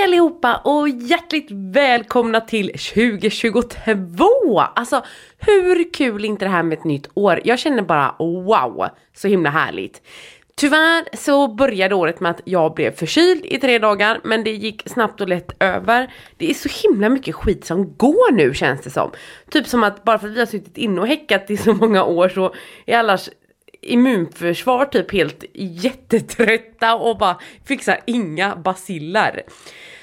Hej allihopa och hjärtligt välkomna till 2022! Alltså hur kul är inte det här med ett nytt år? Jag känner bara wow, så himla härligt. Tyvärr så började året med att jag blev förkyld i tre dagar men det gick snabbt och lätt över. Det är så himla mycket skit som går nu känns det som. Typ som att bara för att vi har suttit inne och häckat i så många år så är allas immunförsvar typ helt jättetrötta och bara fixar inga basiller.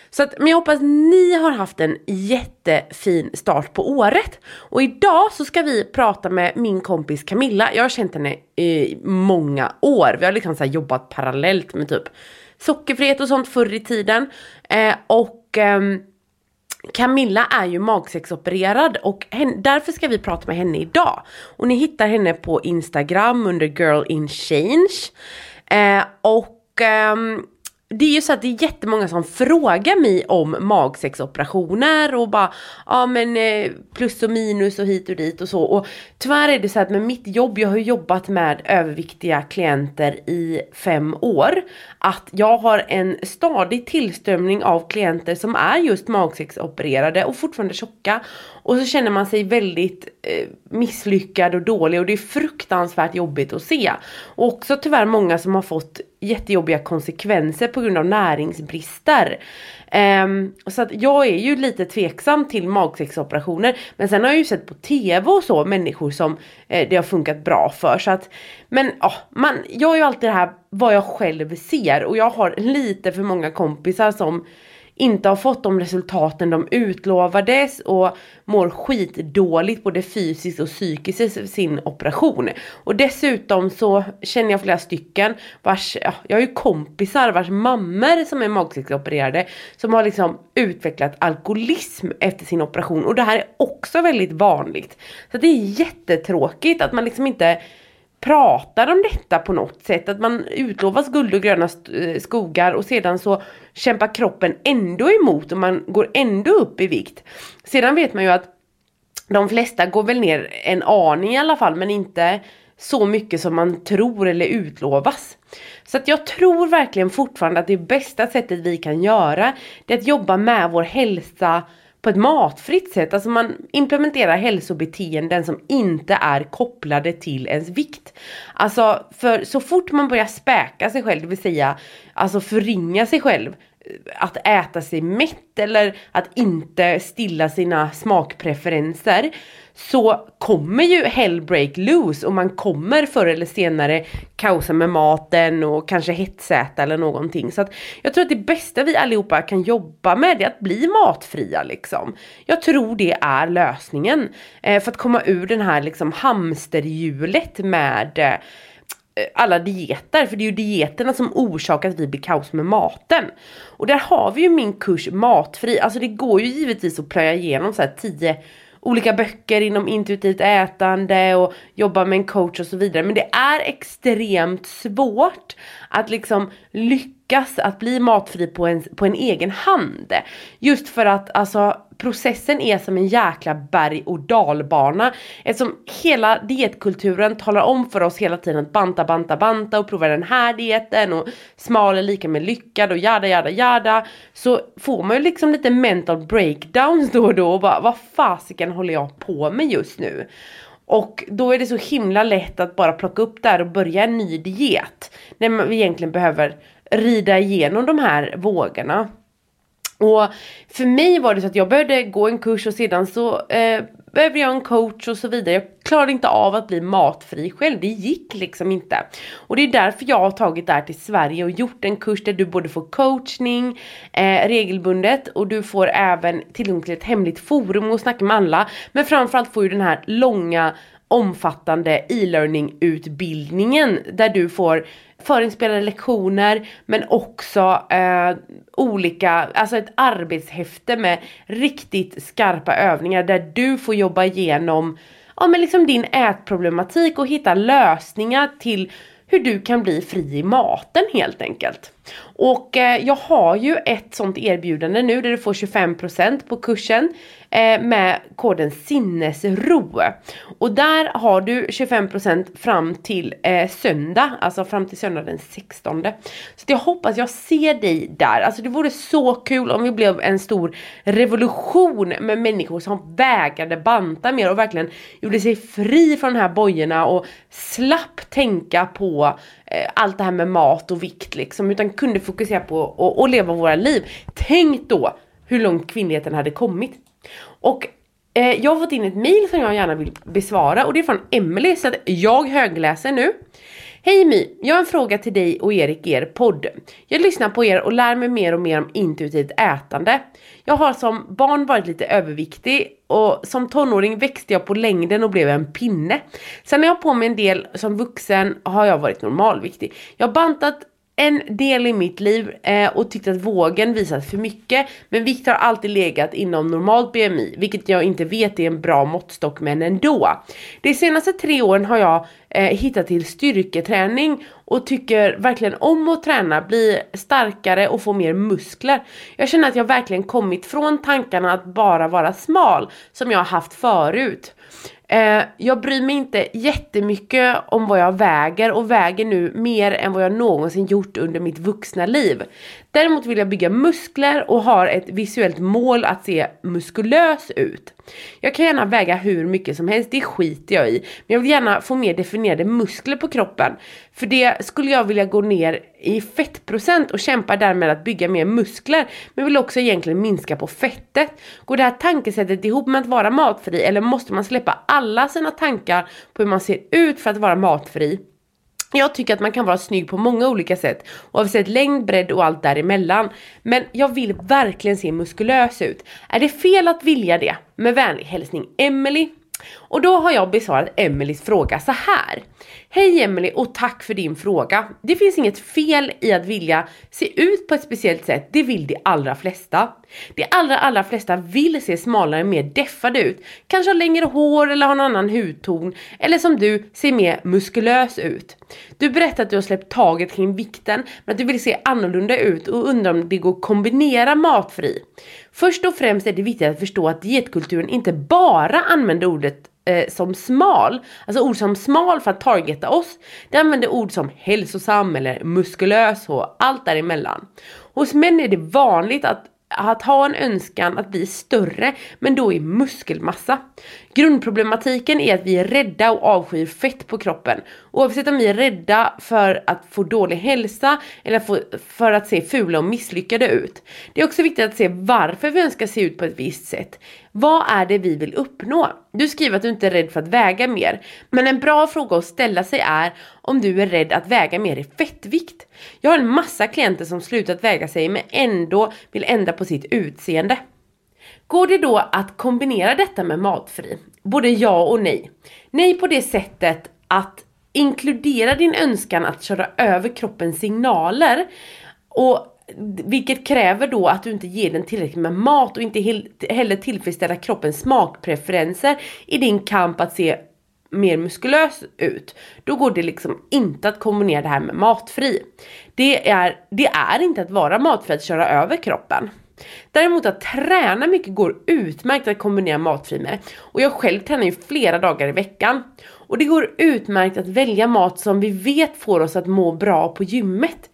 Så att, men jag hoppas ni har haft en jättefin start på året. Och idag så ska vi prata med min kompis Camilla. Jag har känt henne i många år. Vi har liksom så jobbat parallellt med typ sockerfrihet och sånt förr i tiden. Eh, och eh, Camilla är ju magsäcksopererad och henne, därför ska vi prata med henne idag. Och ni hittar henne på Instagram under Girl in Change. Eh, och ehm, det är ju så att det är jättemånga som frågar mig om magsäcksoperationer och bara ja men eh, plus och minus och hit och dit och så. Och tyvärr är det så att med mitt jobb, jag har jobbat med överviktiga klienter i fem år att jag har en stadig tillströmning av klienter som är just magsäcksopererade och fortfarande tjocka och så känner man sig väldigt eh, misslyckad och dålig och det är fruktansvärt jobbigt att se. Och också tyvärr många som har fått jättejobbiga konsekvenser på grund av näringsbrister. Um, så att jag är ju lite tveksam till magsäcksoperationer. Men sen har jag ju sett på TV och så människor som eh, det har funkat bra för. Så att, men ja, man, jag är ju alltid det här vad jag själv ser och jag har lite för många kompisar som inte har fått de resultaten de utlovades och mår skitdåligt både fysiskt och psykiskt i sin operation. Och dessutom så känner jag flera stycken vars, ja, jag har ju kompisar vars mammor som är magsäcksopererade som har liksom utvecklat alkoholism efter sin operation och det här är också väldigt vanligt. Så det är jättetråkigt att man liksom inte pratar om detta på något sätt. Att man utlovas guld och gröna eh, skogar och sedan så kämpar kroppen ändå emot och man går ändå upp i vikt. Sedan vet man ju att de flesta går väl ner en aning i alla fall men inte så mycket som man tror eller utlovas. Så att jag tror verkligen fortfarande att det bästa sättet vi kan göra det är att jobba med vår hälsa på ett matfritt sätt. Alltså man implementerar hälsobeteenden som inte är kopplade till ens vikt. Alltså för så fort man börjar späka sig själv, det vill säga alltså förringa sig själv eh, att äta sig mätt eller att inte stilla sina smakpreferenser så kommer ju hell break loose och man kommer förr eller senare kaosa med maten och kanske hetsäta eller någonting. Så att jag tror att det bästa vi allihopa kan jobba med är att bli matfria liksom. Jag tror det är lösningen eh, för att komma ur den här liksom hamsterhjulet med eh, alla dieter, för det är ju dieterna som orsakar att vi blir kaos med maten. Och där har vi ju min kurs Matfri, alltså det går ju givetvis att plöja igenom så här 10 olika böcker inom intuitivt ätande och jobba med en coach och så vidare. Men det är extremt svårt att liksom lyckas att bli matfri på en, på en egen hand. Just för att alltså processen är som en jäkla berg och dalbana. Eftersom hela dietkulturen talar om för oss hela tiden att banta, banta, banta och prova den här dieten och smal är lika med lyckad och jada, jada, jada. Så får man ju liksom lite mental breakdowns då och då och bara vad fasiken håller jag på med just nu? Och då är det så himla lätt att bara plocka upp där och börja en ny diet. När vi egentligen behöver rida igenom de här vågorna. Och för mig var det så att jag började gå en kurs och sedan så eh, behövde jag en coach och så vidare. Jag klarade inte av att bli matfri själv, det gick liksom inte. Och det är därför jag har tagit det här till Sverige och gjort en kurs där du både får coachning eh, regelbundet och du får även tillgång till ett hemligt forum och snacka med alla. Men framförallt får du den här långa omfattande e-learning utbildningen där du får förinspelade lektioner men också eh, olika, alltså ett arbetshäfte med riktigt skarpa övningar där du får jobba igenom ja, men liksom din ätproblematik och hitta lösningar till hur du kan bli fri i maten helt enkelt. Och eh, jag har ju ett sånt erbjudande nu där du får 25% på kursen eh, med koden sinnesro. Och där har du 25% fram till eh, söndag, alltså fram till söndag den 16. Så jag hoppas jag ser dig där. Alltså det vore så kul om vi blev en stor revolution med människor som vägrade banta mer och verkligen gjorde sig fri från de här bojorna och slapp tänka på eh, allt det här med mat och vikt liksom utan kunde fokusera på att leva våra liv. Tänk då hur långt kvinnligheten hade kommit. Och eh, jag har fått in ett mail som jag gärna vill besvara och det är från Emelie så att jag högläser nu. Hej My! Jag har en fråga till dig och Erik i er podd. Jag lyssnar på er och lär mig mer och mer om intuitivt ätande. Jag har som barn varit lite överviktig och som tonåring växte jag på längden och blev en pinne. Sen har jag på mig en del som vuxen har jag varit normalviktig. Jag har bantat en del i mitt liv eh, och tyckt att vågen visat för mycket. Men vikt har alltid legat inom normalt BMI, vilket jag inte vet är en bra måttstock men ändå. De senaste tre åren har jag eh, hittat till styrketräning och tycker verkligen om att träna, bli starkare och få mer muskler. Jag känner att jag verkligen kommit från tankarna att bara vara smal som jag har haft förut. Eh, jag bryr mig inte jättemycket om vad jag väger och väger nu mer än vad jag någonsin gjort under mitt vuxna liv. Däremot vill jag bygga muskler och har ett visuellt mål att se muskulös ut. Jag kan gärna väga hur mycket som helst, det skiter jag i. Men jag vill gärna få mer definierade muskler på kroppen. För det skulle jag vilja gå ner i fettprocent och kämpa därmed att bygga mer muskler. Men vill också egentligen minska på fettet. Går det här tankesättet ihop med att vara matfri eller måste man släppa alla sina tankar på hur man ser ut för att vara matfri? Jag tycker att man kan vara snygg på många olika sätt, oavsett längd, bredd och allt däremellan. Men jag vill verkligen se muskulös ut. Är det fel att vilja det? Med vänlig hälsning Emelie. Och då har jag besvarat Emelies fråga så här. Hej Emily och tack för din fråga. Det finns inget fel i att vilja se ut på ett speciellt sätt, det vill de allra flesta. De allra allra flesta vill se smalare, mer deffade ut. Kanske ha längre hår eller ha en annan hudton. Eller som du, se mer muskulös ut. Du berättar att du har släppt taget kring vikten, men att du vill se annorlunda ut och undrar om det går att kombinera matfri. Först och främst är det viktigt att förstå att dietkulturen inte bara använder ordet eh, som smal, alltså ord som smal för att targeta oss. Det använder ord som hälsosam eller muskulös och allt däremellan. Hos män är det vanligt att att ha en önskan att bli större, men då i muskelmassa. Grundproblematiken är att vi är rädda och avskyr fett på kroppen. Oavsett om vi är rädda för att få dålig hälsa eller för att se fula och misslyckade ut. Det är också viktigt att se varför vi önskar se ut på ett visst sätt. Vad är det vi vill uppnå? Du skriver att du inte är rädd för att väga mer. Men en bra fråga att ställa sig är om du är rädd att väga mer i fettvikt. Jag har en massa klienter som slutat väga sig men ändå vill ändra på sitt utseende. Går det då att kombinera detta med matfri? Både ja och nej. Nej på det sättet att inkludera din önskan att köra över kroppens signaler och vilket kräver då att du inte ger den tillräckligt med mat och inte heller tillfredsställa kroppens smakpreferenser i din kamp att se mer muskulös ut. Då går det liksom inte att kombinera det här med matfri. Det är, det är inte att vara matfri att köra över kroppen. Däremot att träna mycket går utmärkt att kombinera matfri med. Och jag själv tränar ju flera dagar i veckan. Och det går utmärkt att välja mat som vi vet får oss att må bra på gymmet.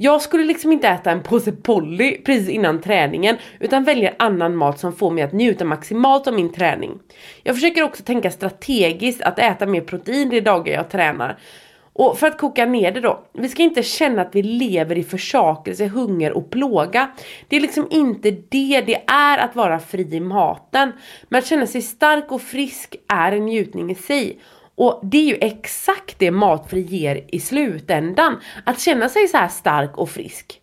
Jag skulle liksom inte äta en påse Polly precis innan träningen utan väljer annan mat som får mig att njuta maximalt av min träning. Jag försöker också tänka strategiskt att äta mer protein de dagar jag tränar. Och för att koka ner det då, vi ska inte känna att vi lever i försakelse, hunger och plåga. Det är liksom inte det det är att vara fri i maten. Men att känna sig stark och frisk är en njutning i sig. Och det är ju exakt det matfri ger i slutändan. Att känna sig så här stark och frisk.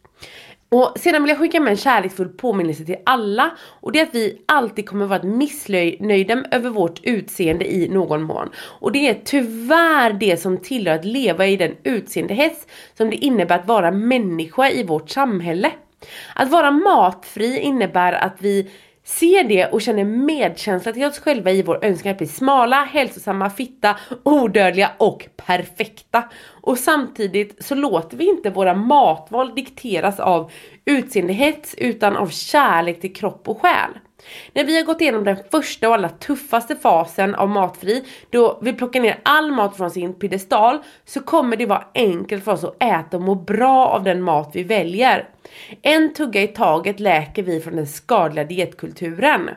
Och sedan vill jag skicka med en kärleksfull påminnelse till alla och det är att vi alltid kommer vara missnöjda över vårt utseende i någon mån. Och det är tyvärr det som tillhör att leva i den utseendehets som det innebär att vara människa i vårt samhälle. Att vara matfri innebär att vi ser det och känner medkänsla till oss själva i vår önskan att bli smala, hälsosamma, fitta, odödliga och perfekta. Och samtidigt så låter vi inte våra matval dikteras av utseendehets utan av kärlek till kropp och själ. När vi har gått igenom den första och allra tuffaste fasen av matfri, då vi plockar ner all mat från sin piedestal, så kommer det vara enkelt för oss att äta och må bra av den mat vi väljer. En tugga i taget läker vi från den skadliga dietkulturen.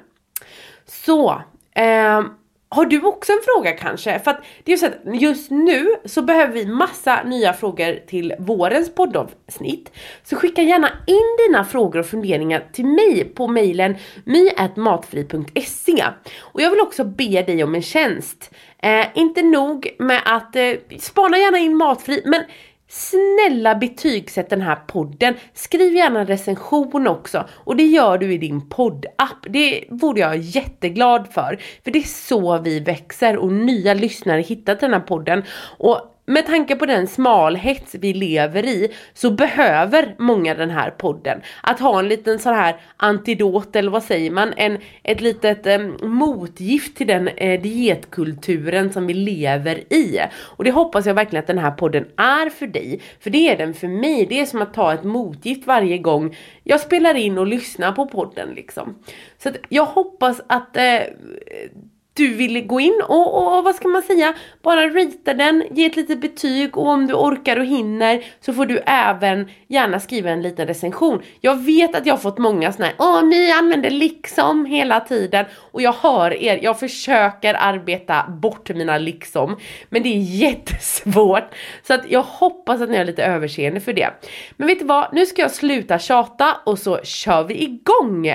Så, eh, har du också en fråga kanske? För att det är så att just nu så behöver vi massa nya frågor till vårens poddavsnitt. Så skicka gärna in dina frågor och funderingar till mig på mejlen my.matfri.se Och jag vill också be dig om en tjänst. Eh, inte nog med att eh, spana gärna in matfri, men Snälla betygsätt den här podden. Skriv gärna en recension också. Och det gör du i din poddapp. Det vore jag jätteglad för. För det är så vi växer och nya lyssnare hittar till den här podden. Och med tanke på den smalhets vi lever i så behöver många den här podden. Att ha en liten sån här antidot eller vad säger man, en, ett litet eh, motgift till den eh, dietkulturen som vi lever i. Och det hoppas jag verkligen att den här podden är för dig. För det är den för mig, det är som att ta ett motgift varje gång jag spelar in och lyssnar på podden liksom. Så att jag hoppas att eh, du vill gå in och, och, och, vad ska man säga, bara rita den, ge ett litet betyg och om du orkar och hinner så får du även gärna skriva en liten recension. Jag vet att jag har fått många sådana här, åh ni använder liksom hela tiden och jag hör er, jag försöker arbeta bort mina liksom men det är jättesvårt så att jag hoppas att ni har lite överseende för det. Men vet du vad, nu ska jag sluta tjata och så kör vi igång!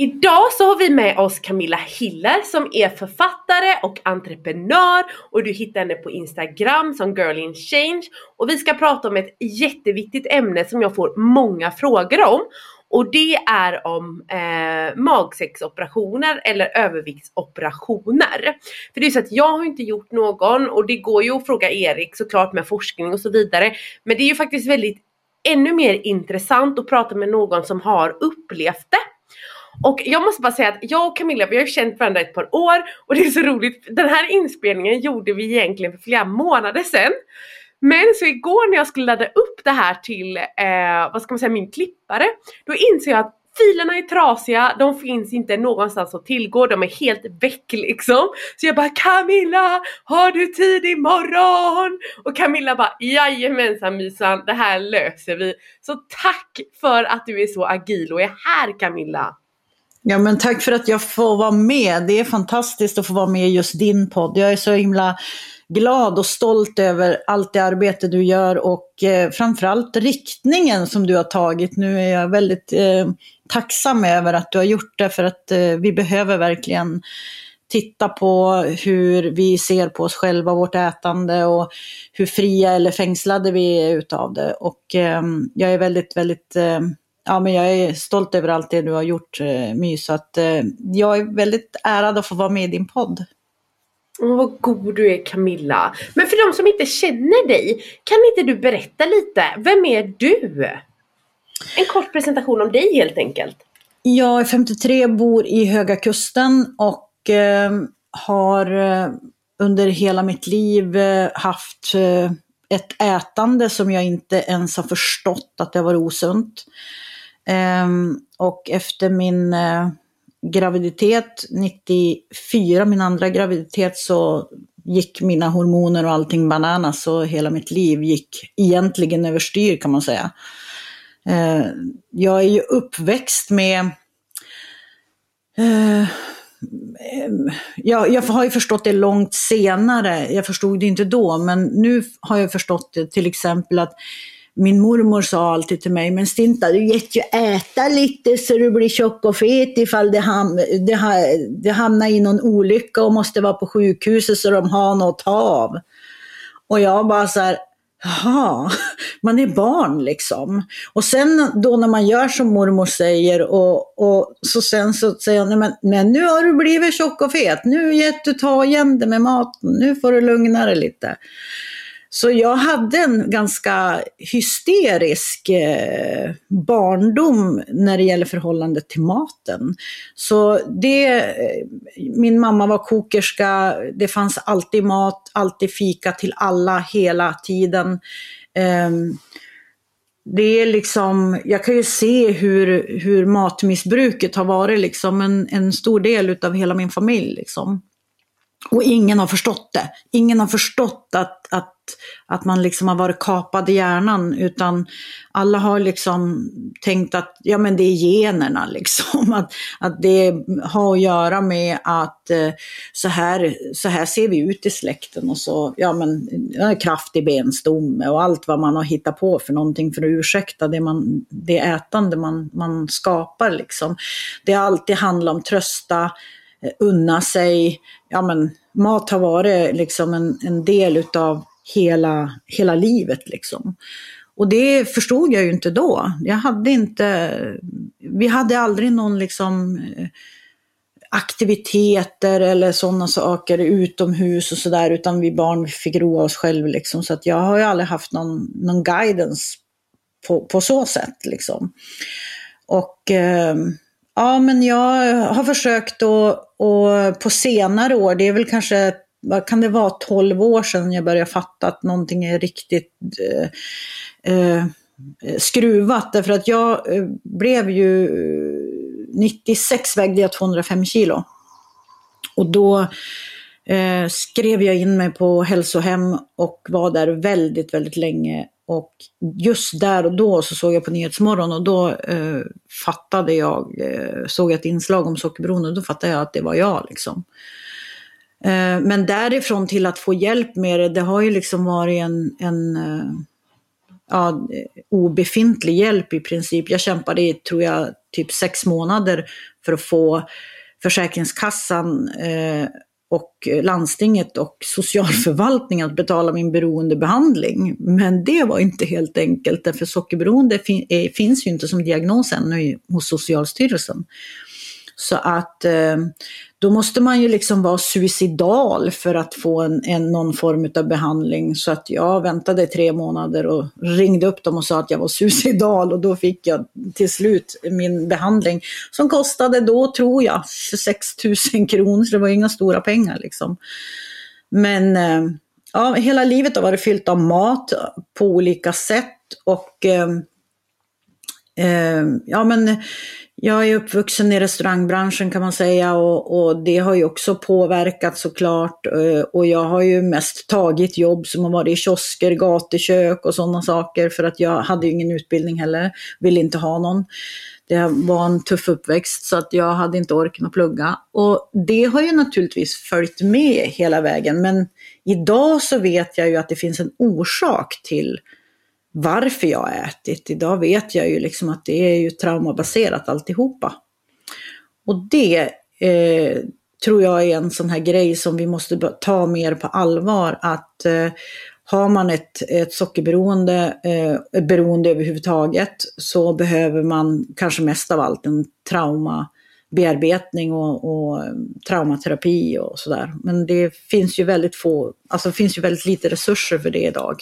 Idag så har vi med oss Camilla Hiller som är författare och entreprenör. Och du hittar henne på Instagram som Girl in Change. Och vi ska prata om ett jätteviktigt ämne som jag får många frågor om. Och det är om eh, magsäcksoperationer eller överviktsoperationer. För det är så att jag har inte gjort någon. Och det går ju att fråga Erik såklart med forskning och så vidare. Men det är ju faktiskt väldigt ännu mer intressant att prata med någon som har upplevt det. Och jag måste bara säga att jag och Camilla vi har ju känt varandra ett par år och det är så roligt. Den här inspelningen gjorde vi egentligen för flera månader sedan. Men så igår när jag skulle ladda upp det här till, eh, vad ska man säga, min klippare. Då inser jag att filerna är trasiga, de finns inte någonstans att tillgå, de är helt väck liksom. Så jag bara Camilla, har du tid imorgon? Och Camilla bara jajamensan mysan, det här löser vi. Så tack för att du är så agil och är här Camilla. Ja, men tack för att jag får vara med. Det är fantastiskt att få vara med i just din podd. Jag är så himla glad och stolt över allt det arbete du gör och eh, framförallt riktningen som du har tagit. Nu är jag väldigt eh, tacksam över att du har gjort det för att eh, vi behöver verkligen titta på hur vi ser på oss själva, vårt ätande och hur fria eller fängslade vi är utav det. Och eh, jag är väldigt, väldigt eh, ja, men jag är stolt över allt det du har gjort eh, My, så att eh, jag är väldigt ärad att få vara med i din podd. Åh, vad god du är Camilla. Men för de som inte känner dig, kan inte du berätta lite? Vem är du? En kort presentation om dig helt enkelt. Jag är 53, bor i Höga Kusten och eh, har eh, under hela mitt liv haft ett ätande som jag inte ens har förstått att det var osunt. Um, och efter min uh, graviditet 94, min andra graviditet, så gick mina hormoner och allting bananas och hela mitt liv gick egentligen överstyr kan man säga. Uh, jag är ju uppväxt med uh, jag, jag har ju förstått det långt senare, jag förstod det inte då, men nu har jag förstått det till exempel att min mormor sa alltid till mig, men Stinta du gett ju äta lite så du blir tjock och fet ifall det, ham det, ha det hamnar i någon olycka och måste vara på sjukhuset så de har något att ta av. Och jag bara så här, Jaha, man är barn liksom. Och sen då när man gör som mormor säger och, och så sen så säger hon, men, men nu har du blivit tjock och fet, nu gett du ta igen det med maten, nu får du lugna dig lite. Så jag hade en ganska hysterisk eh, barndom när det gäller förhållandet till maten. Så det, eh, min mamma var kokerska, det fanns alltid mat, alltid fika till alla hela tiden. Eh, det är liksom, jag kan ju se hur, hur matmissbruket har varit liksom en, en stor del utav hela min familj. Liksom. Och ingen har förstått det. Ingen har förstått att, att, att man liksom har varit kapad i hjärnan, utan alla har liksom tänkt att ja, men det är generna, liksom. att, att det har att göra med att eh, så, här, så här ser vi ut i släkten och så, ja men kraftig benstomme och allt vad man har hittat på för någonting för att ursäkta det, man, det ätande man, man skapar. Liksom. Det har alltid handlat om trösta, eh, unna sig. Ja, men, mat har varit liksom en, en del utav hela, hela livet. Liksom. Och det förstod jag ju inte då. Jag hade inte, vi hade aldrig någon liksom aktiviteter eller sådana saker utomhus och sådär, utan vi barn fick roa oss själva. Liksom. Så att jag har ju aldrig haft någon, någon guidance på, på så sätt. Liksom. Och eh, Ja, men jag har försökt att, och på senare år, det är väl kanske, vad kan det vara, 12 år sedan jag började fatta att någonting är riktigt eh, eh, skruvat. Därför att jag eh, blev ju, eh, 96 vägde jag 205 kilo. Och då eh, skrev jag in mig på hälsohem och var där väldigt, väldigt länge och just där och då så såg jag på Nyhetsmorgon och då eh, fattade jag, eh, såg ett inslag om sockerberoende och då fattade jag att det var jag. Liksom. Eh, men därifrån till att få hjälp med det, det har ju liksom varit en, en eh, ja, obefintlig hjälp i princip. Jag kämpade i, tror jag, typ sex månader för att få Försäkringskassan eh, och landstinget och socialförvaltningen att betala min beroendebehandling. Men det var inte helt enkelt, för sockerberoende eh, finns ju inte som diagnos ännu hos Socialstyrelsen. Så att eh, då måste man ju liksom vara suicidal för att få en, en, någon form av behandling. Så att jag väntade tre månader och ringde upp dem och sa att jag var suicidal och då fick jag till slut min behandling som kostade då, tror jag, 26 000 kronor. Så det var inga stora pengar liksom. Men eh, ja, hela livet har varit fyllt av mat på olika sätt och eh, eh ja men jag är uppvuxen i restaurangbranschen kan man säga och, och, det har ju också påverkat såklart. Eh, och jag har ju mest tagit jobb som har varit i kiosker, gatukök och sådana saker för att jag hade ju ingen utbildning heller, ville inte ha någon. Det var en tuff uppväxt så att jag hade inte orken att plugga. Och det har ju naturligtvis följt med hela vägen men idag så vet jag ju att det finns en orsak till varför jag har ätit. Idag vet jag ju liksom att det är ju traumabaserat alltihopa. Och det eh, tror jag är en sån här grej som vi måste ta mer på allvar. Att eh, har man ett, ett sockerberoende, eh, beroende överhuvudtaget, så behöver man kanske mest av allt en traumabearbetning och, och eh, traumaterapi och sådär. Men det finns ju väldigt få, alltså det finns ju väldigt lite resurser för det idag.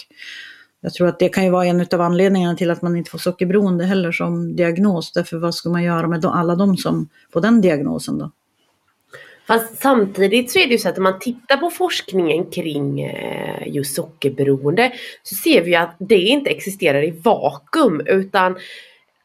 Jag tror att det kan ju vara en av anledningarna till att man inte får sockerberoende heller som diagnos. Därför vad ska man göra med alla de som får den diagnosen då? Fast samtidigt så är det ju så att om man tittar på forskningen kring eh, just sockerberoende så ser vi att det inte existerar i vakuum utan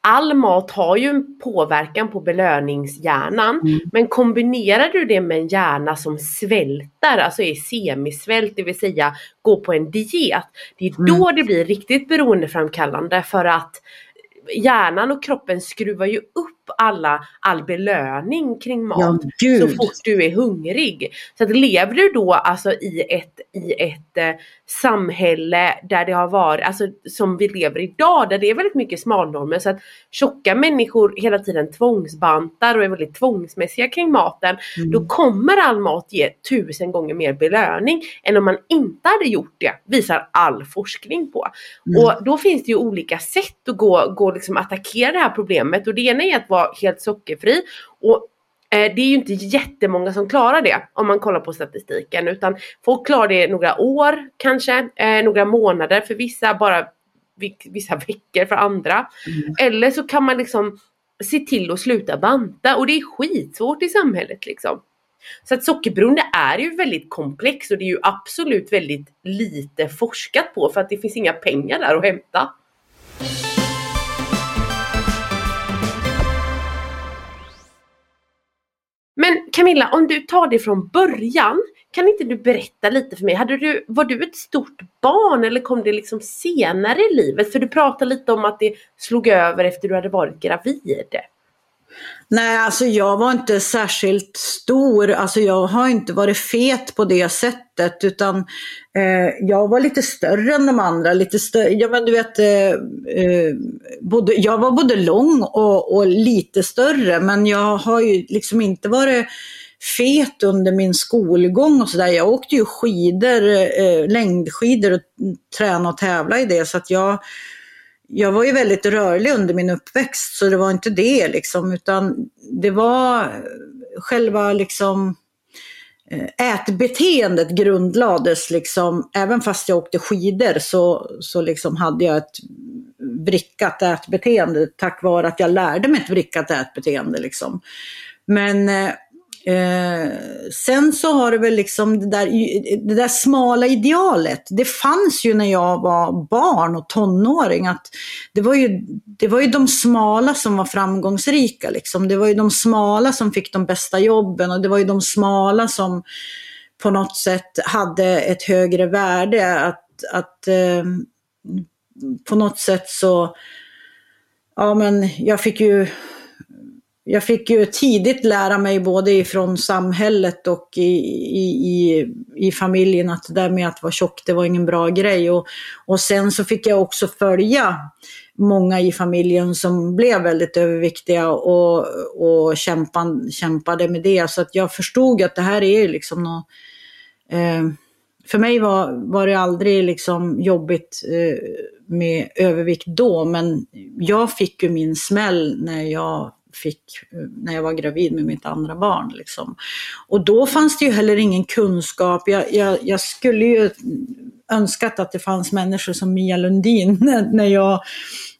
all mat har ju en påverkan på belöningshjärnan. Mm. Men kombinerar du det med en hjärna som svälter, alltså är semisvält, det vill säga går på en diet. Det är mm. då det blir riktigt beroendeframkallande för att hjärnan och kroppen skruvar ju upp alla, all belöning kring mat Ja, så fort du är hungrig. Så att lever du då alltså i ett, i ett eh, samhälle där det har varit, alltså som vi lever idag, där det är väldigt mycket smalnormer så att tjocka människor hela tiden tvångsbantar och är väldigt tvångsmässiga kring maten, Mm. då kommer all mat ge tusen gånger mer belöning än om man inte hade gjort det, visar all forskning på. Mm. Och då finns det ju olika sätt att gå, gå liksom attackera det här problemet och det ena är att vara helt sockerfri och eh, det är ju inte jättemånga som klarar det om man kollar på statistiken utan folk klarar det några år kanske, eh, några månader för vissa, bara vi- vissa veckor för andra. Mm. Eller så kan man liksom se till att sluta banta och det är skitsvårt i samhället liksom. Så att sockerberoende är ju väldigt komplext och det är ju absolut väldigt lite forskat på för att det finns inga pengar där att hämta. Camilla, om du tar det från början, kan inte du berätta lite för mig? Hade du, var du ett stort barn eller kom det liksom senare i livet? För du pratade lite om att det slog över efter du hade varit gravid. Nej, alltså jag var inte särskilt stor. Alltså jag har inte varit fet på det sättet utan eh, jag var lite större än de andra. Lite större, ja men du vet, eh, eh, både, jag var både lång och, och lite större men jag har ju liksom inte varit fet under min skolgång och sådär. Jag åkte ju skidor, eh, eh längdskidor och tränade och tävlade i det så att jag jag var ju väldigt rörlig under min uppväxt så det var inte det liksom utan det var själva liksom eh, ätbeteendet grundlades liksom, även fast jag åkte skidor så, så liksom hade jag ett vrickat ätbeteende tack vare att jag lärde mig ett vrickat ätbeteende. Liksom. Men eh, eh, sen så har det väl liksom det där, det där smala idealet. Det fanns ju när jag var barn och tonåring. Att det, var ju, det var ju de smala som var framgångsrika. Liksom. Det var ju de smala som fick de bästa jobben och det var ju de smala som på något sätt hade ett högre värde. Att, att eh, på något sätt så, ja men jag fick ju jag fick ju tidigt lära mig både ifrån samhället och i, i, i, i familjen att det där med att vara tjock, det var ingen bra grej. Och, och sen så fick jag också följa många i familjen som blev väldigt överviktiga och, och kämpan, kämpade med det. Så att jag förstod att det här är liksom något... Eh, för mig var, var det aldrig liksom jobbigt eh, med övervikt då, men jag fick ju min smäll när jag fick eh, när jag var gravid med mitt andra barn. Liksom. Och då fanns det ju heller ingen kunskap. Jag, jag, jag skulle ju önskat att det fanns människor som Mia Lundin när jag,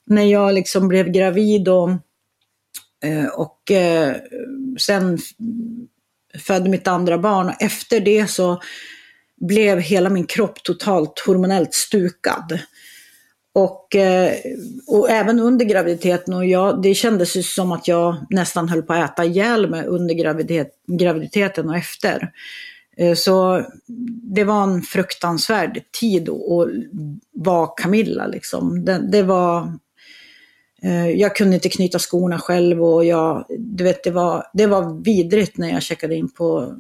när jag liksom blev gravid och, eh, och eh, sen födde mitt andra barn. Och efter det så blev hela min kropp totalt hormonellt stukad. Och, eh, och även under graviditeten, och jag, det kändes ju som att jag nästan höll på att äta ihjäl mig under graviditet, graviditeten och efter. Eh, så det var en fruktansvärd tid att vara Camilla. Liksom. Det, det, var, eh, jag kunde inte knyta skorna själv och jag, du vet, det, var, det var vidrigt när jag checkade in på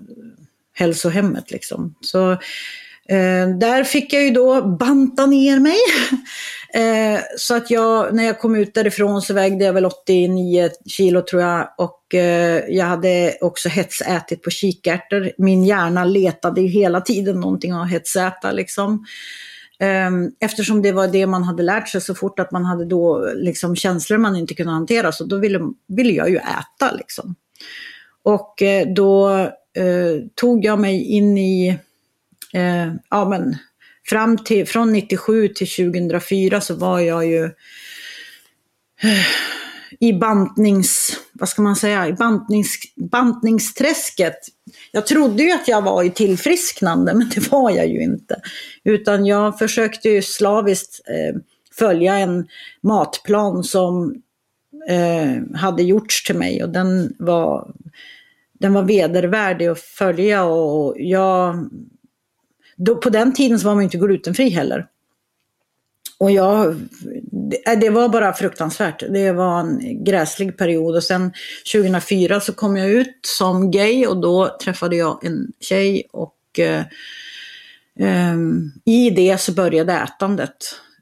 hälsohemmet. Liksom. Så där fick jag ju då banta ner mig. eh, så att jag, när jag kom ut därifrån så vägde jag väl 89 kilo tror jag. Och eh, jag hade också hetsätit på kikärtor. Min hjärna letade ju hela tiden någonting att hetsäta liksom. Ehm, eftersom det var det man hade lärt sig så fort att man hade då liksom känslor man inte kunde hantera. Så då ville, ville jag ju äta liksom. Och eh, då eh, tog jag mig in i Eh, ja, men fram till, från 97 till 2004 så var jag ju eh, i bantnings, vad ska man säga, i bantnings, bantningsträsket. Jag trodde ju att jag var i tillfrisknande, men det var jag ju inte. Utan jag försökte ju slaviskt eh, följa en matplan som eh, hade gjorts till mig och den var, den var vedervärdig att följa och jag då, på den tiden så var man inte glutenfri heller. Och jag, det, det var bara fruktansvärt. Det var en gräslig period. Och sen 2004 så kom jag ut som gay och då träffade jag en tjej och eh, eh, i det så började ätandet.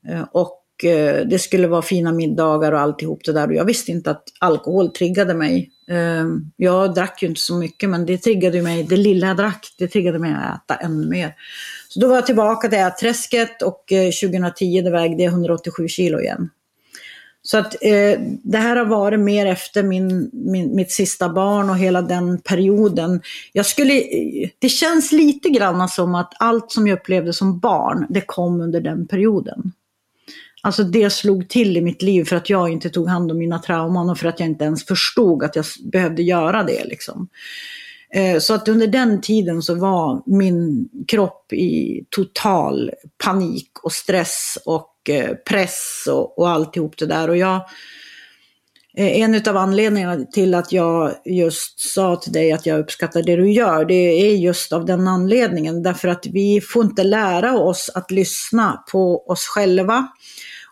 Eh, och Eh, det skulle vara fina middagar och alltihop det där. Och jag visste inte att alkohol triggade mig. Eh, jag drack ju inte så mycket men det triggade mig, det lilla jag drack, det triggade mig att äta ännu mer. Så då var jag tillbaka till ätträsket och eh, 2010 det vägde jag 187 kilo igen. Så att eh, det här har varit mer efter min, min, mitt sista barn och hela den perioden. Jag skulle, det känns lite grann som att allt som jag upplevde som barn, det kom under den perioden. Alltså det slog till i mitt liv för att jag inte tog hand om mina trauman och för att jag inte ens förstod att jag behövde göra det. Liksom. Eh, så att under den tiden så var min kropp i total panik och stress och eh, press och, och alltihop det där. Och jag, eh, en av anledningarna till att jag just sa till dig att jag uppskattar det du gör, det är just av den anledningen. Därför att vi får inte lära oss att lyssna på oss själva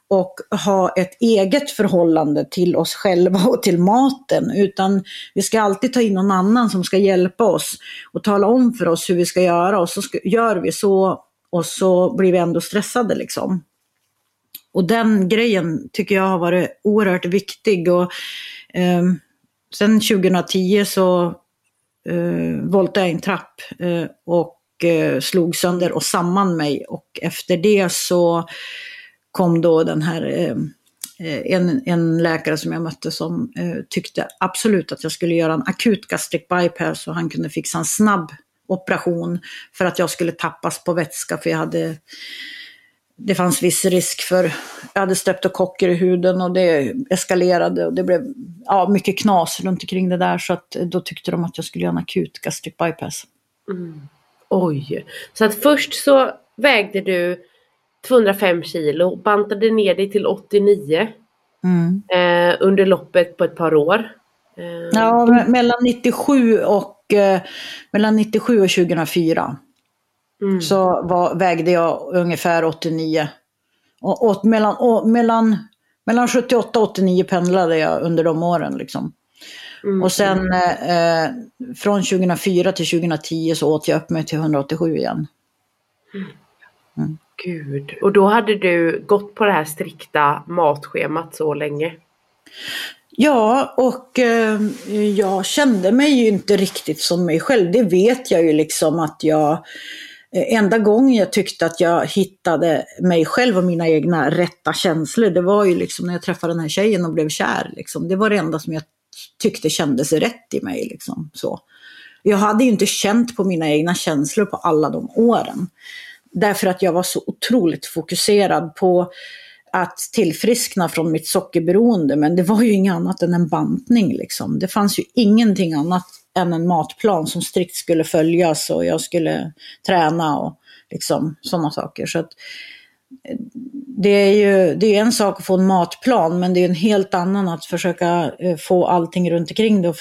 och ha ett eget förhållande till oss själva och till maten. Utan vi ska alltid ta in någon annan som ska hjälpa oss och tala om för oss hur vi ska göra. Och så ska, gör vi så och så blir vi ändå stressade liksom. Och den grejen tycker jag har varit oerhört viktig. Och, eh, sen 2010 så eh, voltade jag en trapp eh, och eh, slog sönder och samman mig. Och efter det så kom då den här eh, eh, en, en läkare som jag mötte som eh, tyckte absolut att jag skulle göra en akut gastric bypass och han kunde fixa en snabb operation för att jag skulle tappas på vätska för jag hade det fanns viss risk för, jag hade streptokocker i huden och det eskalerade och det blev ja, mycket knas runt omkring det där så att eh, då tyckte de att jag skulle göra en akut gastric bypass. Mm. Oj, så att först så vägde du 205 kilo, bantade ner dig till 89 mm. eh, under loppet på ett par år. Eh, ja, mellan 97 och, eh, mellan 97 och 2004 mm. så var, vägde jag ungefär 89. Och, och mellan, och, mellan, mellan 78 och 89 pendlade jag under de åren. Liksom. Mm. Och sen eh, från 2004 till 2010 så åt jag upp mig till 187 igen. Mm. Gud, och då hade du gått på det här strikta matschemat så länge? Ja, och eh, jag kände mig ju inte riktigt som mig själv. Det vet jag ju liksom att jag eh, Enda gången jag tyckte att jag hittade mig själv och mina egna rätta känslor, det var ju liksom när jag träffade den här tjejen och blev kär. Liksom. Det var det enda som jag tyckte kändes rätt i mig. Liksom. Så. Jag hade ju inte känt på mina egna känslor på alla de åren. Därför att jag var så otroligt fokuserad på att tillfriskna från mitt sockerberoende. Men det var ju inget annat än en bantning. Liksom. Det fanns ju ingenting annat än en matplan som strikt skulle följas och jag skulle träna och liksom sådana saker. Så att, det är ju det är en sak att få en matplan, men det är en helt annan att försöka eh, få allting runt omkring det att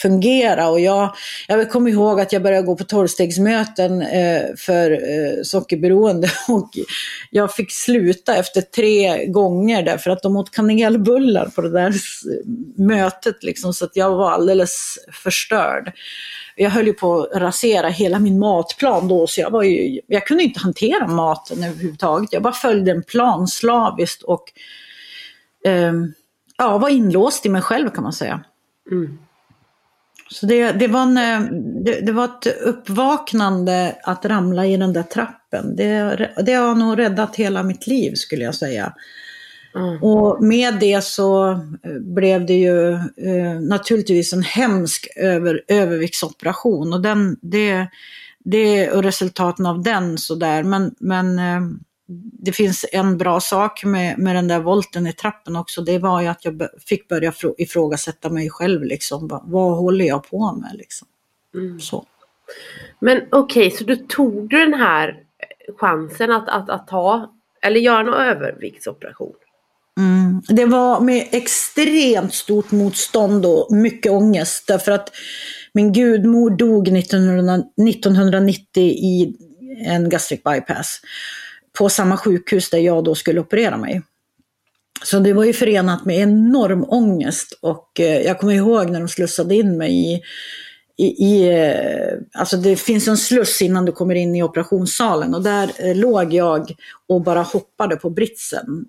fungera. Och jag, jag kommer ihåg att jag började gå på tolvstegsmöten eh, för eh, sockerberoende och jag fick sluta efter tre gånger därför att de åt kanelbullar på det där mötet, liksom, så att jag var alldeles förstörd jag höll ju på att rasera hela min matplan då, så jag, var ju, jag kunde inte hantera maten överhuvudtaget. Jag bara följde en plan slaviskt och eh, ja, var inlåst i mig själv kan man säga. Mm. Så det, det, var en, eh, det, det, var ett uppvaknande att ramla i den där trappen. Det, det har nog räddat hela mitt liv skulle jag säga. Mm. Och med det så eh, blev det ju eh, naturligtvis en hemsk över, överviktsoperation och den, det, det och resultaten av den sådär. Men, men eh, det finns en bra sak med, med den där volten i trappen också. Det var ju att jag fick börja ifrågasätta mig själv. Liksom. Vad, vad håller jag på med? Liksom. Mm. Så. Men okej, okay, så du tog den här chansen att, att, att ta eller göra någon överviktsoperation? Mm. Det var med extremt stort motstånd och mycket ångest därför att min gudmor dog 1990 i en gastric bypass på samma sjukhus där jag då skulle operera mig. så det var ju förenat med enorm ångest och eh, jag kommer ihåg när de slussade in mig i i, i, eh, alltså det finns en sluss innan du kommer in i operationssalen och där eh, låg jag och bara hoppade på britsen.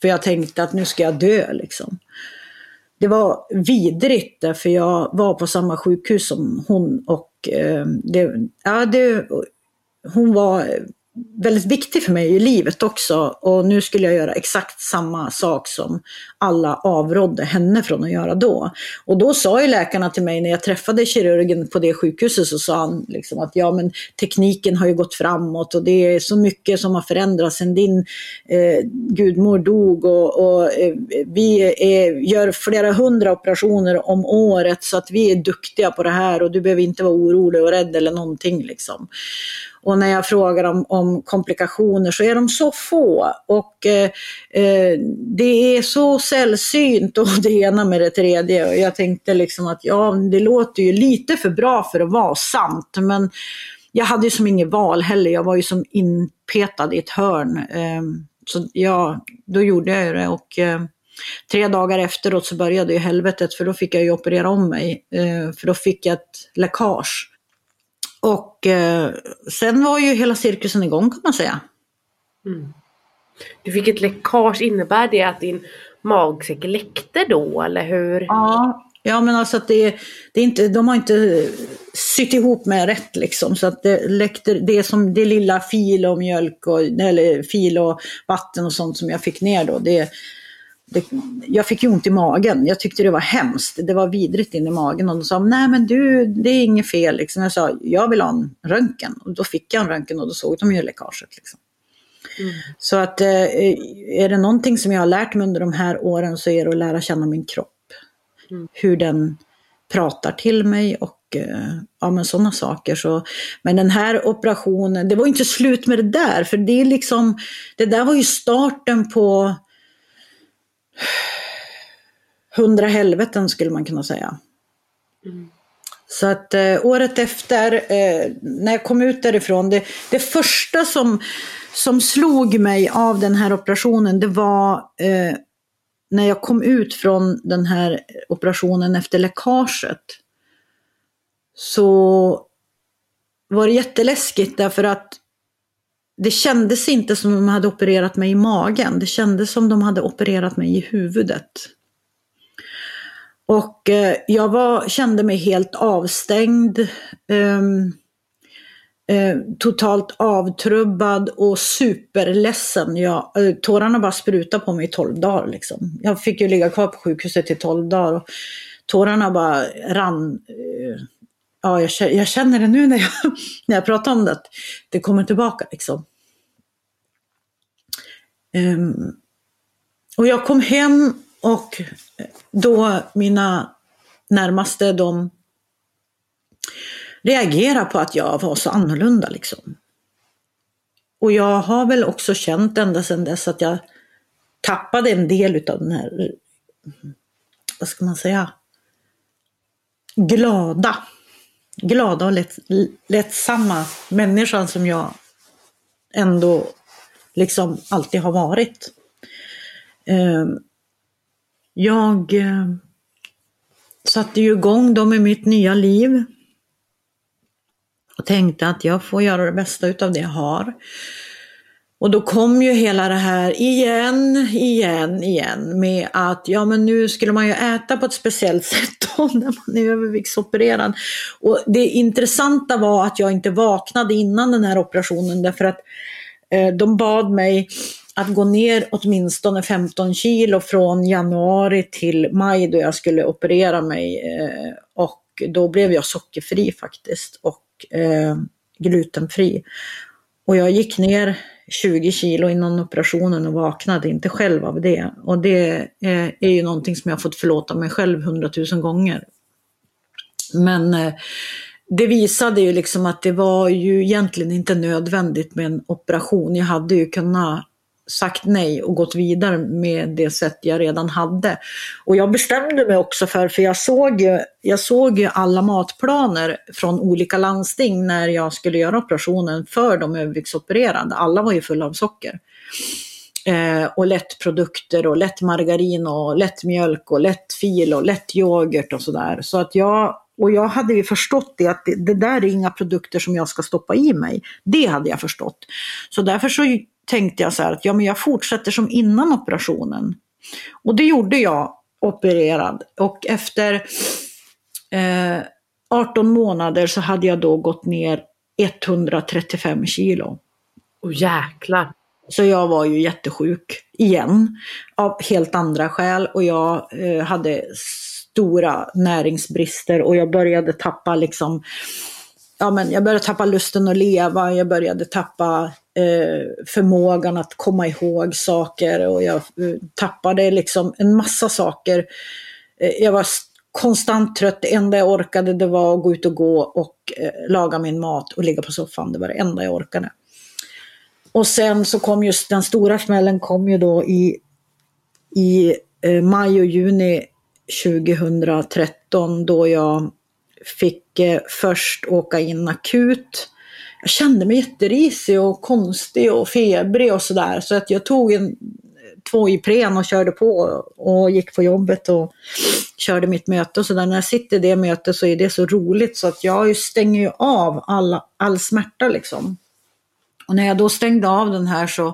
För jag tänkte att nu ska jag dö liksom. Det var vidrigt för jag var på samma sjukhus som hon och eh, det, ja, det, hon var väldigt viktig för mig i livet också. Och nu skulle jag göra exakt samma sak som alla avrådde henne från att göra då. Och då sa ju läkarna till mig när jag träffade kirurgen på det sjukhuset så sa han liksom att ja men tekniken har ju gått framåt och det är så mycket som har förändrats sen din eh, gudmor dog och, och eh, vi är, gör flera hundra operationer om året så att vi är duktiga på det här och du behöver inte vara orolig och rädd eller någonting liksom. Och när jag frågar om, om komplikationer så är de så få. Och eh, eh, det är så sällsynt och det ena med det tredje. Och jag tänkte liksom att ja, det låter ju lite för bra för att vara sant. Men jag hade ju som inget val heller. Jag var ju som inpetad i ett hörn. Eh, så ja, då gjorde jag ju det. Och, eh, Tre dagar efteråt så började ju helvetet för då fick jag ju operera om mig. Eh, för då fick jag ett läckage och eh, sen var ju hela cirkusen igång kan man säga. Mm. Du fick ett läckage, innebär det att din magsäck läckte då eller hur? Ja, ja men alltså att det, det är inte, de har inte sytt ihop med rätt liksom. Så att det läckte, det som det lilla fil och mjölk och, eller fil och vatten och sånt som jag fick ner då, det, det, jag fick ju ont i magen. Jag tyckte det var hemskt. Det var vidrigt in i magen. Och de sa, nej men du, det är inget fel. Liksom. Jag sa, jag vill ha en röntgen. Och då fick jag en röntgen och då såg de ju läckaget. Liksom. Mm. Så att eh, är det någonting som jag har lärt mig under de här åren så är det att lära känna min kropp. Mm. Hur den pratar till mig och eh, ja, men sådana saker. Så, men den här operationen, det var inte slut med det där. För det är liksom, det där var ju starten på hundra helveten skulle man kunna säga. Mm. Så att eh, året efter, eh, när jag kom ut därifrån, det, det första som, som slog mig av den här operationen, det var eh, när jag kom ut från den här operationen efter läckaget. Så var det jätteläskigt därför att det kändes inte som de hade opererat mig i magen. Det kändes som de hade opererat mig i huvudet. Och eh, jag var, kände mig helt avstängd. Eh, eh, totalt avtrubbad och superledsen. Jag, eh, tårarna bara sprutade på mig i 12 dagar. Liksom. Jag fick ju ligga kvar på sjukhuset i 12 dagar. Och tårarna bara rann eh, ja, jag, jag, känner det nu när jag, när jag pratar om det, att det kommer tillbaka liksom. Um, och jag kom hem och eh, då mina närmaste, de reagerade på att jag var så annorlunda liksom. Och jag har väl också känt ända sedan dess att jag tappade en del av den här, eh, vad ska man säga, glada glada och lätt, lättsamma människan som jag ändå liksom alltid har varit. Ehm, jag eh, satte ju igång då med mitt nya liv och tänkte att jag får göra det bästa utav det jag har. Och då kom ju hela det här igen, igen, igen med att ja men nu skulle man ju äta på ett speciellt sätt då när man är överviktsopererad. Och det intressanta var att jag inte vaknade innan den här operationen därför att eh, de bad mig att gå ner åtminstone 15 kilo från januari till maj då jag skulle operera mig. Eh, och då blev jag sockerfri faktiskt och eh, glutenfri. Och jag gick ner 20 kilo innan operationen och vaknade inte själv av det. Och det är, är ju någonting som jag fått förlåta mig själv hundratusen gånger. Men eh, det visade ju liksom att det var ju egentligen inte nödvändigt med en operation. Jag hade ju kunnat sagt nej och gått vidare med det sätt jag redan hade. Och jag bestämde mig också för, för jag såg ju, jag såg ju alla matplaner från olika landsting när jag skulle göra operationen för de överviktsopererade. Alla var ju fulla av socker. Eh, och lättprodukter och lätt margarin och lätt mjölk och lätt fil och lätt yoghurt och sådär. Så att jag, och jag hade ju förstått det att det, det, där är inga produkter som jag ska stoppa i mig. Det hade jag förstått. Så därför så tänkte jag så här att ja, men jag fortsätter som innan operationen. Och det gjorde jag opererad. Och efter eh, 18 månader så hade jag då gått ner 135 kilo. Åh jäklar! Så jag var ju jättesjuk igen av helt andra skäl och jag eh, hade stora näringsbrister och jag började tappa liksom Ja, men jag började tappa lusten att leva, jag började tappa Eh, förmågan att komma ihåg saker och jag eh, tappade liksom en massa saker. Eh, jag var konstant trött, det enda jag orkade det var att gå ut och gå och laga min mat och ligga på soffan, det var det enda jag orkade. Och sen så kom just den stora smällen kom ju då i, i maj och juni 2013 då jag fick först åka in akut. Jag kände mig jätterisig och konstig och febrig och sådär så att jag tog en, två Ipren och körde på och gick på jobbet och körde mitt möte och sådär. När jag sitter i det mötet så är det så roligt så att jag stänger ju av all, all smärta liksom. Och när jag då stängde av den här så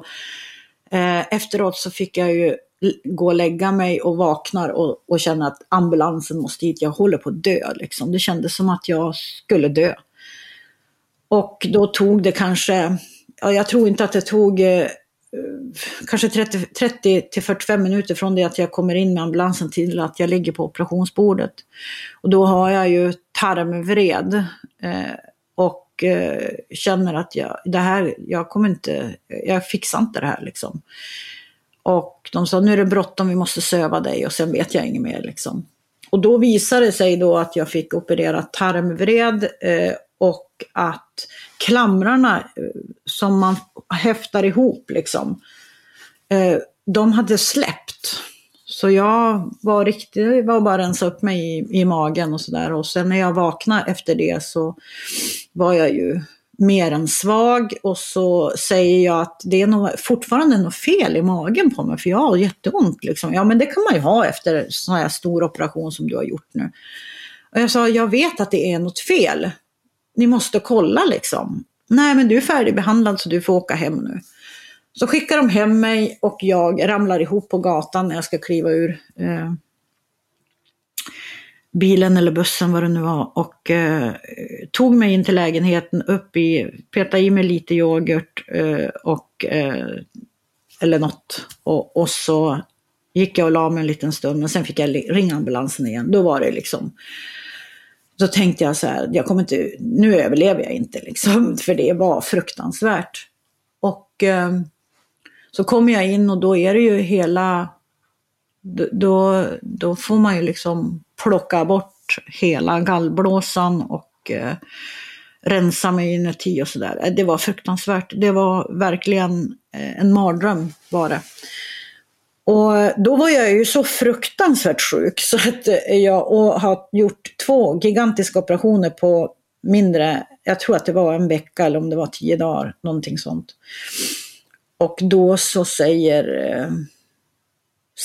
eh, efteråt så fick jag ju gå och lägga mig och vaknar och, och känna att ambulansen måste hit. Jag håller på att dö liksom. Det kändes som att jag skulle dö. Och då tog det kanske, ja, jag tror inte att det tog eh, kanske 30, 30 till 45 minuter från det att jag kommer in med ambulansen till att jag ligger på operationsbordet. Och då har jag ju tarmvred. Eh, och och eh, känner att jag, det här, jag kommer inte, jag fixar inte det här liksom. Och de sa, nu är det bråttom, vi måste söva dig och sen vet jag inget mer liksom. Och då visade det sig då att jag fick operera tarmvred eh, och att klamrarna eh, som man häftar ihop liksom, eh, de hade släppt. Så jag var riktigt, var bara rensa upp mig i, i magen och sådär. Och sen när jag vaknade efter det så var jag ju mer än svag och så säger jag att det är nog, fortfarande något fel i magen på mig för jag har jätteont. Liksom. Ja men det kan man ju ha efter sån här stor operation som du har gjort nu. Och jag sa, jag vet att det är något fel. Ni måste kolla liksom. Nej men du är färdigbehandlad så du får åka hem nu. Så skickar de hem mig och jag ramlar ihop på gatan när jag ska kliva ur eh, bilen eller bussen vad det nu var och eh, tog mig in till lägenheten upp i, petade i mig lite yoghurt eh, och eh, eller något och, och så gick jag och la mig en liten stund men sen fick jag ringa ambulansen igen. Då var det liksom då tänkte jag så här, jag kommer inte, nu överlever jag inte liksom, för det var fruktansvärt. Och eh, så kommer jag in och då är det ju hela, då, då får man ju liksom plocka bort hela gallblåsan och eh, rensa mig inuti och sådär. Det var fruktansvärt. Det var verkligen eh, en mardröm var det. Och då var jag ju så fruktansvärt sjuk så att eh, jag och har gjort två gigantiska operationer på mindre, jag tror att det var en vecka eller om det var tio dagar, någonting sånt. Och då så säger, eh,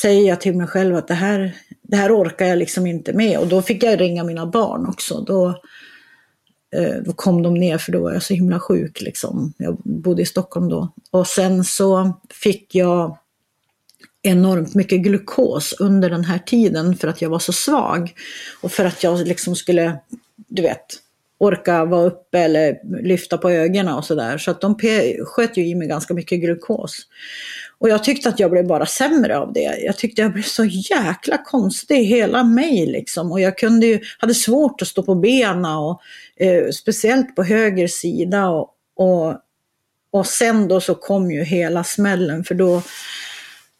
säger jag till mig själv att det här, det här orkar jag liksom inte med. Och då fick jag ringa mina barn också. Då, eh, då kom de ner för då var jag så himla sjuk. Liksom. Jag bodde i Stockholm då. Och sen så fick jag enormt mycket glukos under den här tiden för att jag var så svag. Och för att jag liksom skulle, du vet, orka vara uppe eller lyfta på ögonen och sådär. Så att de sköt ju i mig ganska mycket glukos. Och jag tyckte att jag blev bara sämre av det. Jag tyckte jag blev så jäkla konstig hela mig liksom. Och jag kunde ju, hade svårt att stå på benen och eh, speciellt på höger sida. Och, och, och sen då så kom ju hela smällen för då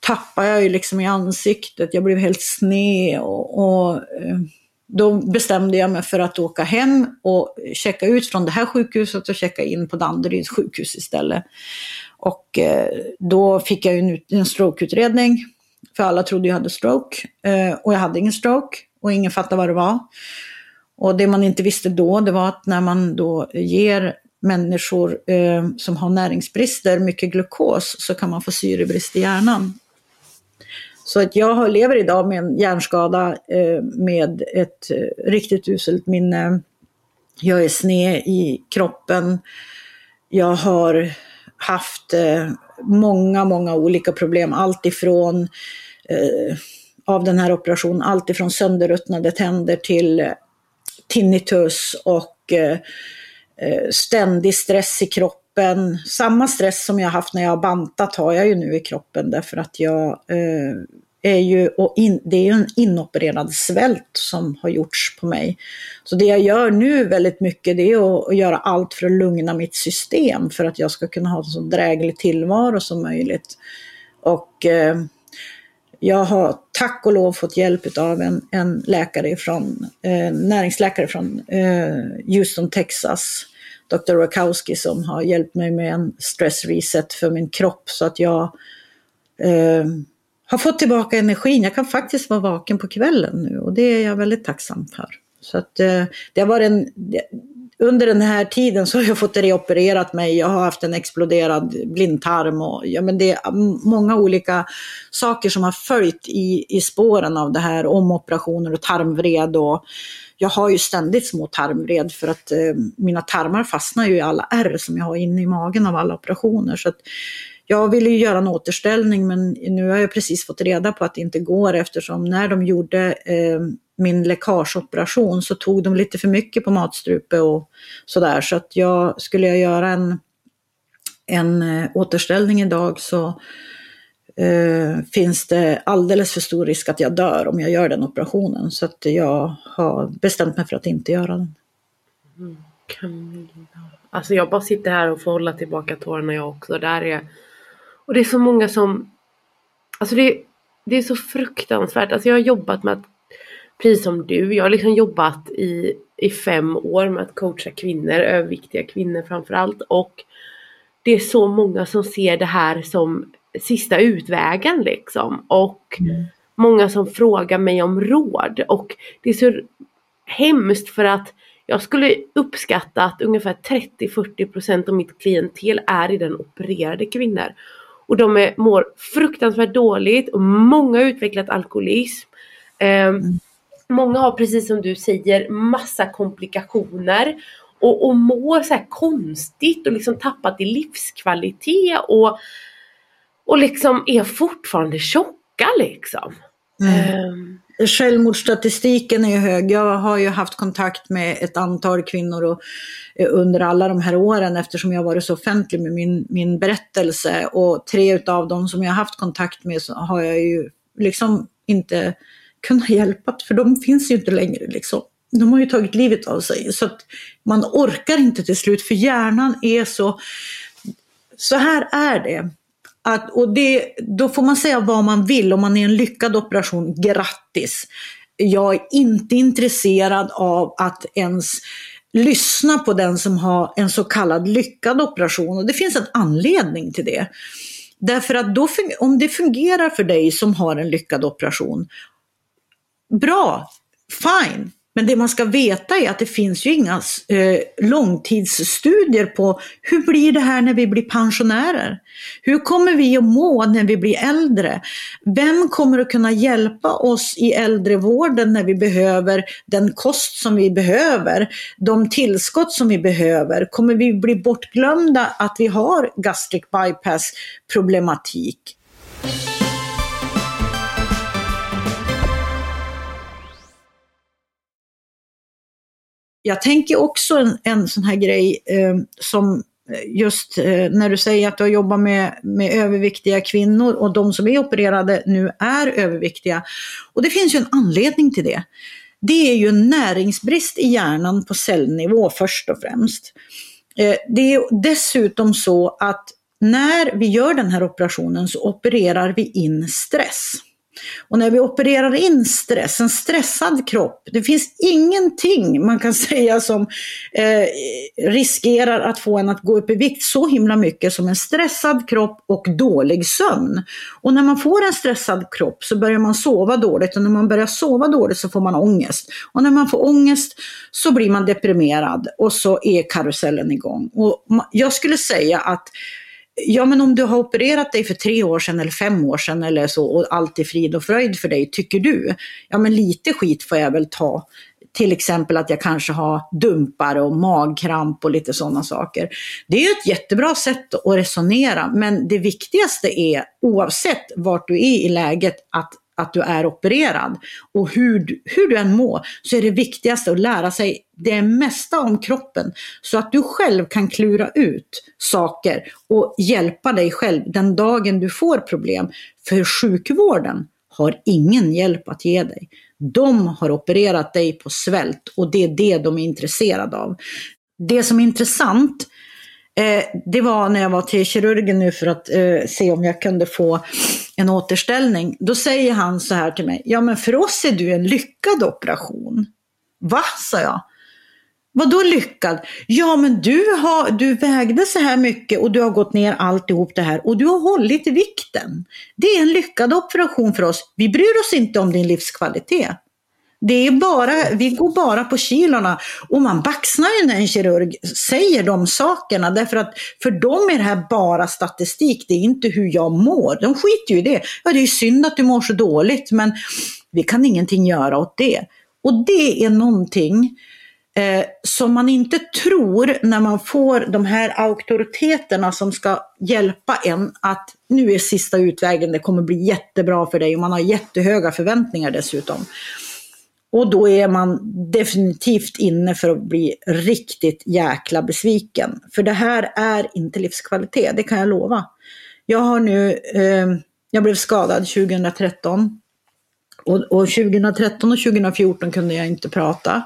tappade jag ju liksom i ansiktet. Jag blev helt sned och, och eh, då bestämde jag mig för att åka hem och checka ut från det här sjukhuset och checka in på Danderyds sjukhus istället. Och eh, då fick jag en, en strokeutredning, för alla trodde jag hade stroke. Eh, och jag hade ingen stroke och ingen fattade vad det var. Och det man inte visste då, det var att när man då ger människor eh, som har näringsbrister, mycket glukos, så kan man få syrebrist i hjärnan. Så att jag lever idag med en hjärnskada eh, med ett eh, riktigt uselt minne. Jag är sned i kroppen. Jag har haft eh, många, många olika problem. Allt ifrån eh, av den här operationen, allt ifrån sönderruttnade tänder till eh, tinnitus och eh, ständig stress i kroppen. Samma stress som jag haft när jag har bantat har jag ju nu i kroppen därför att jag eh, är ju, och in, det är ju en inopererad svält som har gjorts på mig. Så det jag gör nu väldigt mycket det är att, att göra allt för att lugna mitt system för att jag ska kunna ha en så dräglig tillvaro som möjligt. Och eh, jag har tack och lov fått hjälp av en, en läkare från, eh, näringsläkare från eh, Houston, Texas, Dr. Rakowski som har hjälpt mig med en stress reset för min kropp så att jag eh, har fått tillbaka energin. Jag kan faktiskt vara vaken på kvällen nu och det är jag väldigt tacksam för. Så att eh, det har varit en, under den här tiden så har jag fått reopererat mig, jag har haft en exploderad blindtarm och ja, men det är många olika saker som har följt i, i spåren av det här, omoperationer och tarmvred och jag har ju ständigt små tarmvred för att eh, mina tarmar fastnar ju i alla ärr som jag har inne i magen av alla operationer. Så att jag ville ju göra en återställning men nu har jag precis fått reda på att det inte går eftersom när de gjorde eh, min läckageoperation så tog de lite för mycket på matstrupe och sådär. Så att jag, skulle jag göra en, en eh, återställning idag så eh, finns det alldeles för stor risk att jag dör om jag gör den operationen. Så att jag har bestämt mig för att inte göra den. Mm, Camilla. Alltså jag bara sitter här och får hålla tillbaka tårarna jag också. Där är, och det är så många som... Alltså det, det är så fruktansvärt. Alltså jag har jobbat med att precis som du, jag har liksom jobbat i, i fem år med att coacha kvinnor, överviktiga kvinnor framförallt. Och det är så många som ser det här som sista utvägen liksom. Och mm. många som frågar mig om råd. Och det är så hemskt för att jag skulle uppskatta att ungefär 30-40% av mitt klientel är redan opererade kvinnor. Och de är, mår fruktansvärt dåligt och många har utvecklat alkoholism. Um, mm. Många har precis som du säger massa komplikationer och, och mår så konstigt och liksom tappat i livskvalitet och, och liksom är fortfarande tjocka liksom. Mm. Um. Självmordsstatistiken är hög. Jag har ju haft kontakt med ett antal kvinnor och, eh, under alla de här åren eftersom jag varit så offentlig med min, min berättelse. Och tre av dem som jag haft kontakt med så har jag ju liksom inte kunnat hjälpa, för de finns ju inte längre liksom. De har ju tagit livet av sig så att man orkar inte till slut för hjärnan är så, så här är det. Att, och det, då får man säga vad man vill, om man är en lyckad operation, grattis. Jag är inte intresserad av att ens lyssna på den som har en så kallad lyckad operation. Och det finns en anledning till det. Därför att då, om det fungerar för dig som har en lyckad operation bra, fine. Men det man ska veta är att det finns ju inga eh, långtidsstudier på hur blir det här när vi blir pensionärer? Hur kommer vi att må när vi blir äldre? Vem kommer att kunna hjälpa oss i äldrevården när vi behöver den kost som vi behöver? De tillskott som vi behöver? Kommer vi bli bortglömda att vi har gastric bypass problematik? Jag tänker också en, en sån här grej eh, som eh, just eh, när du säger att du har jobbat med, med överviktiga kvinnor och de som är opererade nu är överviktiga. Och det finns ju en anledning till det. Det är ju näringsbrist i hjärnan på cellnivå först och främst. Eh, det är dessutom så att när vi gör den här operationen så opererar vi in stress. Och när vi opererar in stress, en stressad kropp, det finns ingenting man kan säga som eh, riskerar att få en att gå upp i vikt så himla mycket som en stressad kropp och dålig sömn. Och när man får en stressad kropp så börjar man sova dåligt och när man börjar sova dåligt så får man ångest. Och när man får ångest så blir man deprimerad och så är karusellen igång. Och jag skulle säga att Ja men om du har opererat dig för tre år sedan eller fem år sedan eller så och allt är frid och fröjd för dig, tycker du? Ja men lite skit får jag väl ta. Till exempel att jag kanske har dumpar och magkramp och lite sådana saker. Det är ju ett jättebra sätt att resonera men det viktigaste är oavsett vart du är i läget att att du är opererad och hur du, hur du än mår så är det viktigaste att lära sig det mesta om kroppen så att du själv kan klura ut saker och hjälpa dig själv den dagen du får problem. För sjukvården har ingen hjälp att ge dig. De har opererat dig på svält och det är det de är intresserade av. Det som är intressant Eh, det var när jag var till kirurgen nu för att eh, se om jag kunde få en återställning. Då säger han så här till mig, ja men för oss är du en lyckad operation. Va, sa jag. Vadå lyckad? Ja men du, har, du vägde så här mycket och du har gått ner alltihop det här och du har hållit vikten. Det är en lyckad operation för oss. Vi bryr oss inte om din livskvalitet. Det är bara, vi går bara på kilorna och man baxnar ju när en kirurg säger de sakerna därför att för dem är det här bara statistik, det är inte hur jag mår. De skiter ju i det. Ja, det är synd att du mår så dåligt men vi kan ingenting göra åt det. Och det är någonting eh, som man inte tror när man får de här auktoriteterna som ska hjälpa en att nu är sista utvägen, det kommer bli jättebra för dig och man har jättehöga förväntningar dessutom. Och då är man definitivt inne för att bli riktigt jäkla besviken. För det här är inte livskvalitet, det kan jag lova. Jag har nu, eh, jag blev skadad 2013. Och, och 2013 och 2014 kunde jag inte prata.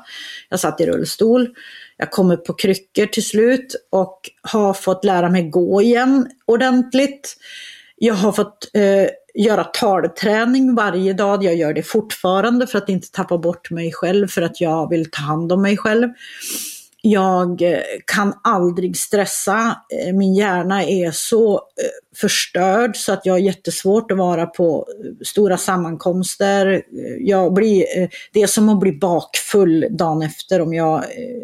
Jag satt i rullstol. Jag kom upp på kryckor till slut och har fått lära mig gå igen ordentligt. Jag har fått eh, göra talträning varje dag. Jag gör det fortfarande för att inte tappa bort mig själv, för att jag vill ta hand om mig själv. Jag eh, kan aldrig stressa. Eh, min hjärna är så eh, förstörd så att jag har jättesvårt att vara på stora sammankomster. Jag blir, det är som att bli bakfull dagen efter om jag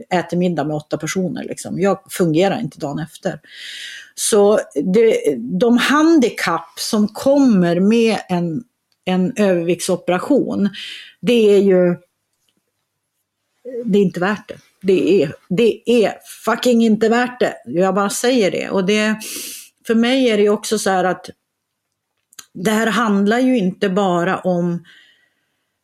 äter middag med åtta personer. Liksom. Jag fungerar inte dagen efter. Så det, de handikapp som kommer med en, en överviktsoperation, det är ju det är inte värt det. Det är, det är fucking inte värt det. Jag bara säger det. Och det, för mig är det också så här att det här handlar ju inte bara om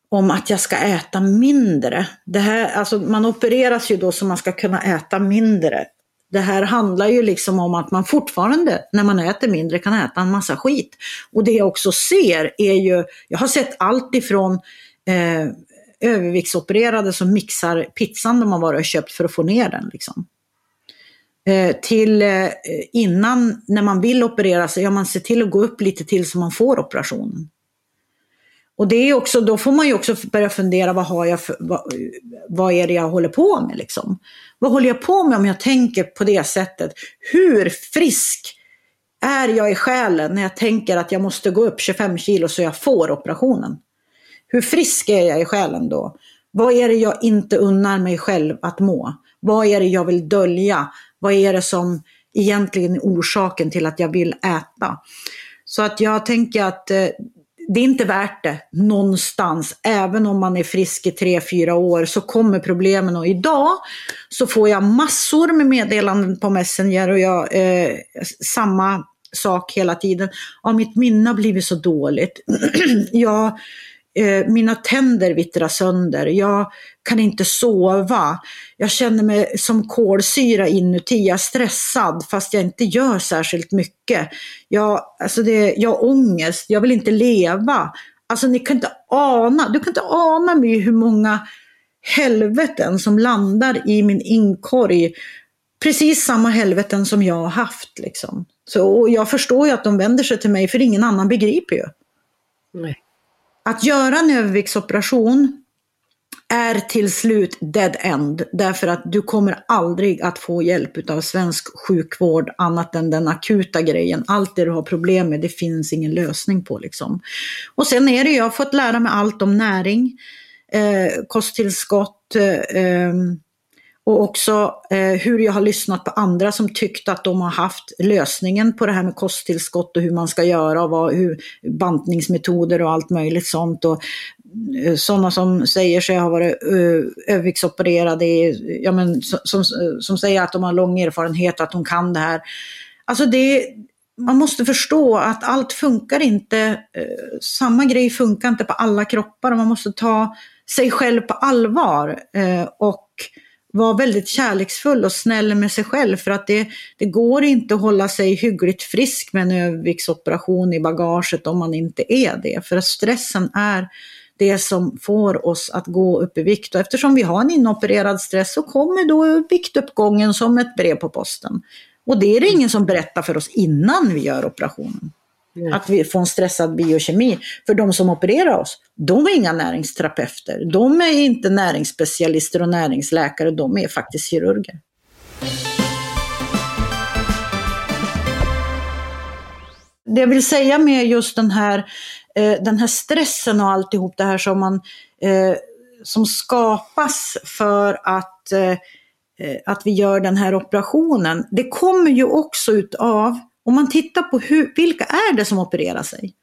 om att jag ska äta mindre. Det här, alltså man opereras ju då så man ska kunna äta mindre. Det här handlar ju liksom om att man fortfarande när man äter mindre kan äta en massa skit. Och det jag också ser är ju, jag har sett allt ifrån eh, överviktsopererade som mixar pizzan de har varit och köpt för att få ner den. Liksom. Eh, till eh, innan, när man vill operera sig, ja man ser till att gå upp lite till så man får operationen. Och det är också, då får man ju också börja fundera, vad, har jag för, vad, vad är det jag håller på med? Liksom? Vad håller jag på med om jag tänker på det sättet? Hur frisk är jag i själen när jag tänker att jag måste gå upp 25 kilo så jag får operationen? Hur frisk är jag i själen då? Vad är det jag inte unnar mig själv att må? Vad är det jag vill dölja? Vad är det som egentligen är orsaken till att jag vill äta? Så att jag tänker att eh, det är inte värt det någonstans. Även om man är frisk i tre fyra år så kommer problemen och idag så får jag massor med meddelanden på Messenger och jag, eh, samma sak hela tiden. Ja, mitt minne har blivit så dåligt. jag eh, mina tänder vittrar sönder, jag kan inte sova, jag känner mig som kolsyra inuti, jag är stressad fast jag inte gör särskilt mycket. Jag, alltså det, jag har ångest, jag vill inte leva. Alltså ni kan inte ana, du kan inte ana mig hur många helveten som landar i min inkorg. Precis samma helveten som jag har haft. Liksom. Så, och jag förstår ju att de vänder sig till mig för ingen annan begriper ju. Nej att göra en överviktsoperation är till slut dead end. Därför att du kommer aldrig att få hjälp av svensk sjukvård annat än den akuta grejen. Allt det du har problem med, det finns ingen lösning på liksom. Och sen är det, jag har fått lära mig allt om näring, eh, kosttillskott, eh, ehm, och också eh, hur jag har lyssnat på andra som tyckte att de har haft lösningen på det här med kosttillskott och hur man ska göra och vad, hur, bantningsmetoder och allt möjligt sånt. Och, eh, sådana som säger sig ha varit eh, överviktsopererade, ja, men, som, som säger att de har lång erfarenhet och att de kan det här. Alltså det, man måste förstå att allt funkar inte, eh, samma grej funkar inte på alla kroppar och man måste ta sig själv på allvar. Eh, och vara väldigt kärleksfull och snäll med sig själv för att det, det går inte att hålla sig hyggligt frisk med en överviktsoperation i bagaget om man inte är det. För att stressen är det som får oss att gå upp i vikt. Och eftersom vi har en inopererad stress så kommer då viktuppgången som ett brev på posten. Och det är det ingen som berättar för oss innan vi gör operationen. Mm. Att vi får en stressad biokemi. För de som opererar oss, de är inga näringsterapeuter. De är inte näringsspecialister och näringsläkare, de är faktiskt kirurger. Det jag vill säga med just den här, eh, den här stressen och alltihop det här som, man, eh, som skapas för att, eh, eh att vi gör den här operationen. Det kommer ju också utav om man tittar på hur, vilka är det som opererar sig?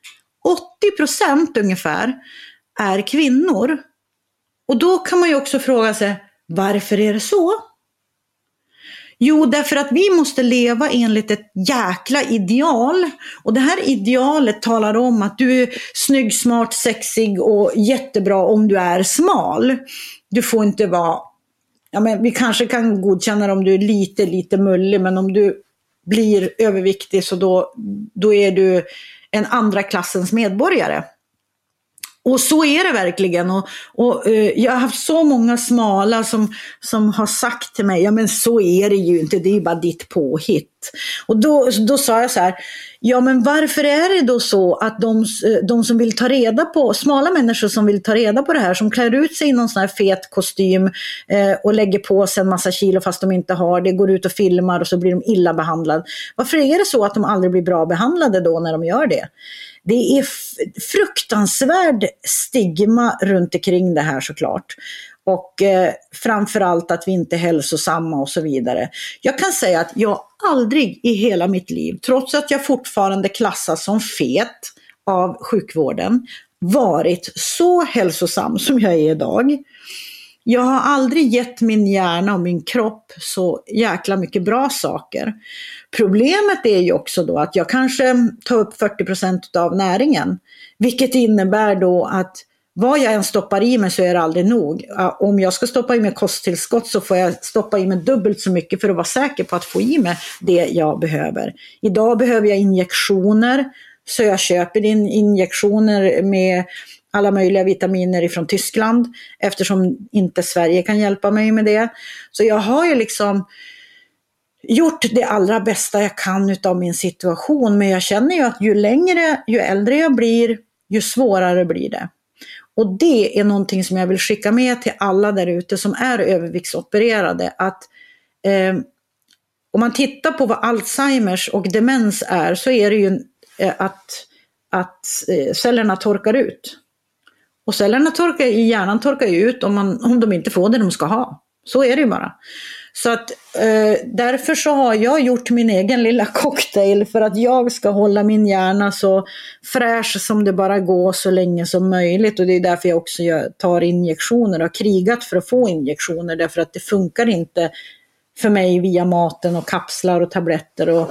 80% ungefär är kvinnor. Och då kan man ju också fråga sig, varför är det så? Jo, därför att vi måste leva enligt ett jäkla ideal. Och det här idealet talar om att du är snygg, smart, sexig och jättebra om du är smal. Du får inte vara, ja men vi kanske kan godkänna om du är lite, lite mullig, men om du blir överviktig så då, då är du en andra klassens medborgare. Och så är det verkligen. Och, och uh, jag har haft så många smala som, som har sagt till mig, ja men så är det ju inte, det är ju bara ditt påhitt. Och då, då sa jag så här, ja men varför är det då så att de, eh, de som vill ta reda på, smala människor som vill ta reda på det här, som klär ut sig i någon sån här fet kostym eh, och lägger på sig en massa kilo fast de inte har det, går ut och filmar och så blir de illa behandlade. Varför är det så att de aldrig blir bra behandlade då när de gör det? Det är fruktansvärd stigma runt omkring det här såklart. Och eh, framförallt att vi inte är hälsosamma och så vidare. Jag kan säga att jag aldrig i hela mitt liv, trots att jag fortfarande klassas som fet av sjukvården, varit så hälsosam som jag är idag. Jag har aldrig gett min hjärna och min kropp så jäkla mycket bra saker. Problemet är ju också då att jag kanske tar upp 40% av näringen, vilket innebär då att vad jag än stoppar i mig så är det aldrig nog. Om jag ska stoppa i mig kosttillskott så får jag stoppa i mig dubbelt så mycket för att vara säker på att få i mig det jag behöver. Idag behöver jag injektioner, så jag köper in injektioner med alla möjliga vitaminer ifrån Tyskland eftersom inte Sverige kan hjälpa mig med det. Så jag har ju liksom gjort det allra bästa jag kan utav min situation men jag känner ju att ju längre, ju äldre jag blir, ju svårare blir det. Och det är någonting som jag vill skicka med till alla där ute som är överviktsopererade. Att eh, om man tittar på vad Alzheimers och demens är så är det ju eh, att, att eh, cellerna torkar ut. Och cellerna torkar, i hjärnan torkar ut om, man, om de inte får det de ska ha. Så är det ju bara. Så att eh, därför så har jag gjort min egen lilla cocktail för att jag ska hålla min hjärna så fräsch som det bara går så länge som möjligt. Och det är därför jag också tar injektioner och har krigat för att få injektioner därför att det funkar inte för mig via maten och kapslar och tabletter. Och,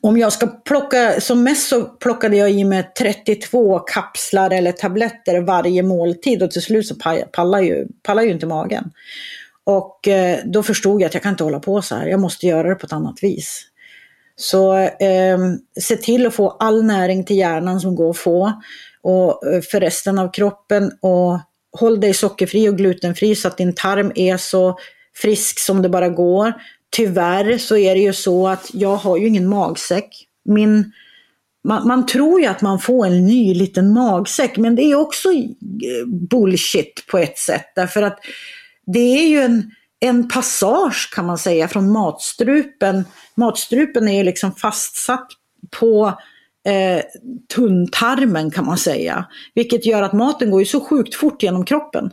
om jag ska plocka, som mest så plockade jag i mig 32 kapslar eller tabletter varje måltid och till slut så pallar ju, pallar ju inte magen. Och eh, då förstod jag att jag kan inte hålla på så här, jag måste göra det på ett annat vis. Så eh, se till att få all näring till hjärnan som går att få och eh, för resten av kroppen och håll dig sockerfri och glutenfri så att din tarm är så frisk som det bara går. Tyvärr så är det ju så att jag har ju ingen magsäck. Min man, man, tror ju att man får en ny liten magsäck, men det är också eh, bullshit på ett sätt. Därför att det är ju en, en passage kan man säga från matstrupen. Matstrupen är ju liksom fastsatt på eh, tunntarmen kan man säga. Vilket gör att maten går ju så sjukt fort genom kroppen.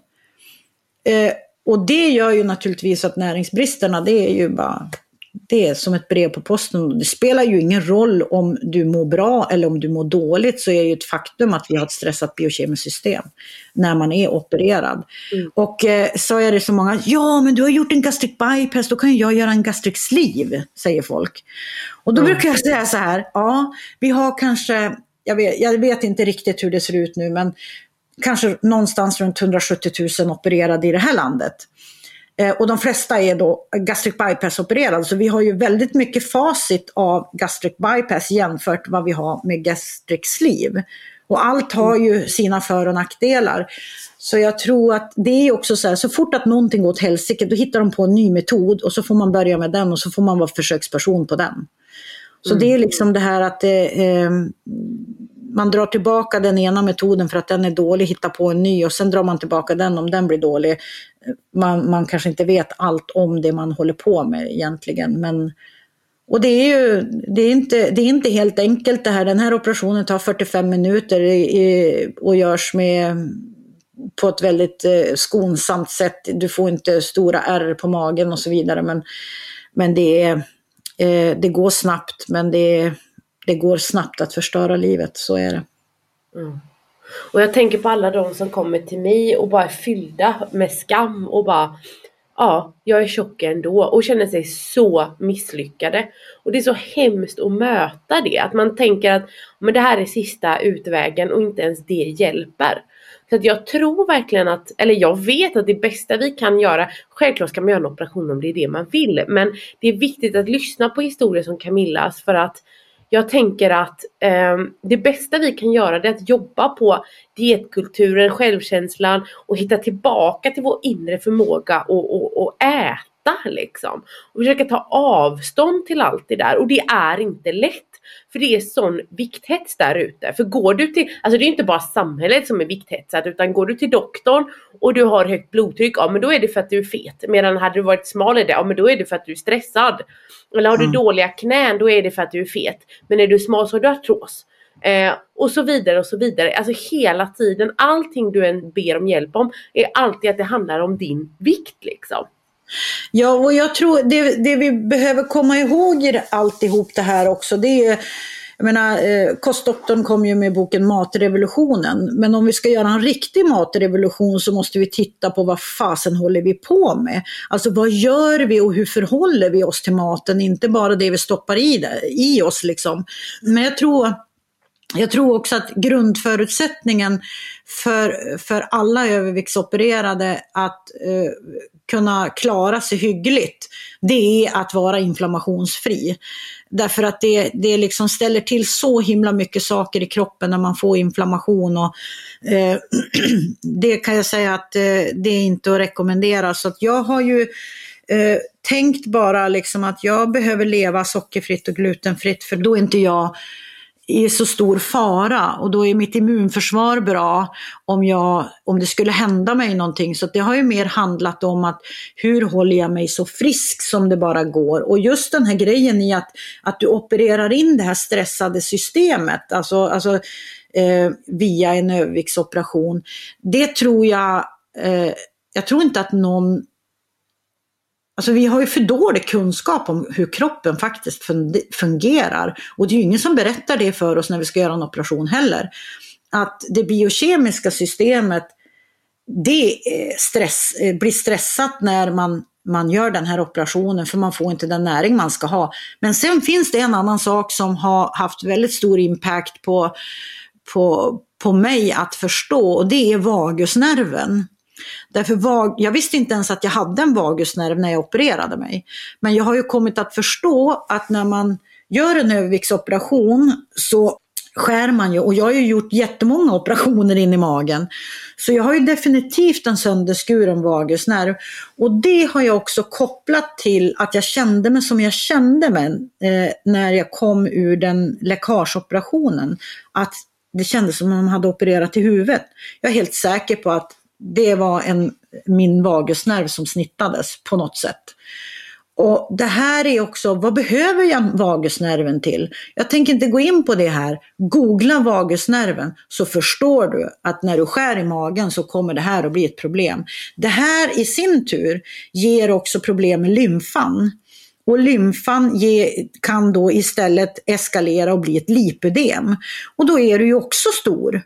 Eh, och det gör ju naturligtvis att näringsbristerna, det är ju bara det är som ett brev på posten. Det spelar ju ingen roll om du mår bra eller om du mår dåligt så är det ju ett faktum att vi har ett stressat biokemiskt system när man är opererad. Mm. Och eh, så är det så många, ja men du har gjort en gastric bypass, då kan ju jag göra en gastric sleeve, säger folk. Och då mm. brukar jag säga så här, ja vi har kanske, jag vet, jag vet inte riktigt hur det ser ut nu men kanske någonstans runt 170 000 opererade i det här landet. Eh, och de flesta är då gastric bypass opererade. Så vi har ju väldigt mycket facit av gastric bypass jämfört med vad vi har med gastric sleeve. Och allt har ju sina för och nackdelar. Så jag tror att det är också så här, så fort att någonting går åt helsike, då hittar de på en ny metod och så får man börja med den och så får man vara försöksperson på den. Så mm. det är liksom det här att det, eh, man drar tillbaka den ena metoden för att den är dålig, hittar på en ny och sen drar man tillbaka den om den blir dålig. Man, man kanske inte vet allt om det man håller på med egentligen. Men, och det är ju det är inte, det är inte helt enkelt det här. Den här operationen tar 45 minuter i, och görs med på ett väldigt eh, skonsamt sätt. Du får inte stora ärr på magen och så vidare. Men, men det, är, eh, det går snabbt men det är det går snabbt att förstöra livet, så är det. Mm. Och jag tänker på alla de som kommer till mig och bara är fyllda med skam och bara Ja, jag är tjock ändå och känner sig så misslyckade. Och det är så hemskt att möta det, att man tänker att men det här är sista utvägen och inte ens det hjälper. Så att jag tror verkligen att, eller jag vet att det bästa vi kan göra, självklart ska man göra en operation om det är det man vill, men det är viktigt att lyssna på historier som Camillas för att jag tänker att eh, det bästa vi kan göra är att jobba på dietkulturen, självkänslan och hitta tillbaka till vår inre förmåga och, och, och äta liksom. Och försöka ta avstånd till allt det där och det är inte lätt. För det är sån vikthets där ute. För går du till, alltså det är inte bara samhället som är vikthetsat utan går du till doktorn och du har högt blodtryck, ja men då är det för att du är fet. Medan hade du varit smal, ja men då är det för att du är stressad. Eller har du mm. dåliga knän, då är det för att du är fet. Men är du smal så har du artros. Eh, och så vidare och så vidare. Alltså hela tiden, allting du än ber om hjälp om är alltid att det handlar om din vikt liksom. Ja, och jag tror det, det vi behöver komma ihåg i alltihop det här också, det är jag menar, eh, kostdoktorn kom ju med boken Matrevolutionen. Men om vi ska göra en riktig matrevolution så måste vi titta på vad fasen håller vi på med? Alltså vad gör vi och hur förhåller vi oss till maten? Inte bara det vi stoppar i, det, i oss liksom. Men jag tror jag tror också att grundförutsättningen för, för alla överviktsopererade att eh, kunna klara sig hyggligt, det är att vara inflammationsfri. Därför att det, det liksom ställer till så himla mycket saker i kroppen när man får inflammation. Och, eh, det kan jag säga att eh, det är inte att rekommendera. Så att jag har ju eh, tänkt bara liksom att jag behöver leva sockerfritt och glutenfritt för då är inte jag i så stor fara och då är mitt immunförsvar bra om, jag, om det skulle hända mig någonting. Så det har ju mer handlat om att hur håller jag mig så frisk som det bara går. Och just den här grejen i att, att du opererar in det här stressade systemet, alltså, alltså eh, via en överviktsoperation. Det tror jag, eh, jag tror inte att någon Alltså vi har ju för dålig kunskap om hur kroppen faktiskt fungerar. Och det är ju ingen som berättar det för oss när vi ska göra en operation heller. Att det biokemiska systemet, det eh, stress, eh, blir stressat när man, man gör den här operationen för man får inte den näring man ska ha. Men sen finns det en annan sak som har haft väldigt stor impact på, på, på mig att förstå och det är vagusnerven. Därför vag, jag visste inte ens att jag hade en vagusnerv när jag opererade mig. Men jag har ju kommit att förstå att när man gör en överviktsoperation så skär man ju, och jag har ju gjort jättemånga operationer in i magen. Så jag har ju definitivt en sönderskuren vagusnerv. Och det har jag också kopplat till att jag kände mig som jag kände mig eh, när jag kom ur den läckageoperationen. Att det kändes som om de hade opererat i huvudet. Jag är helt säker på att det var en, min vagusnerv som snittades på något sätt. Och det här är också, vad behöver jag vagusnerven till? Jag tänker inte gå in på det här. Googla vagusnerven så förstår du att när du skär i magen så kommer det här att bli ett problem. Det här i sin tur ger också problem med lymfan. Och lymfan ge, kan då istället eskalera och bli ett lipödem. Och då är du ju också stor.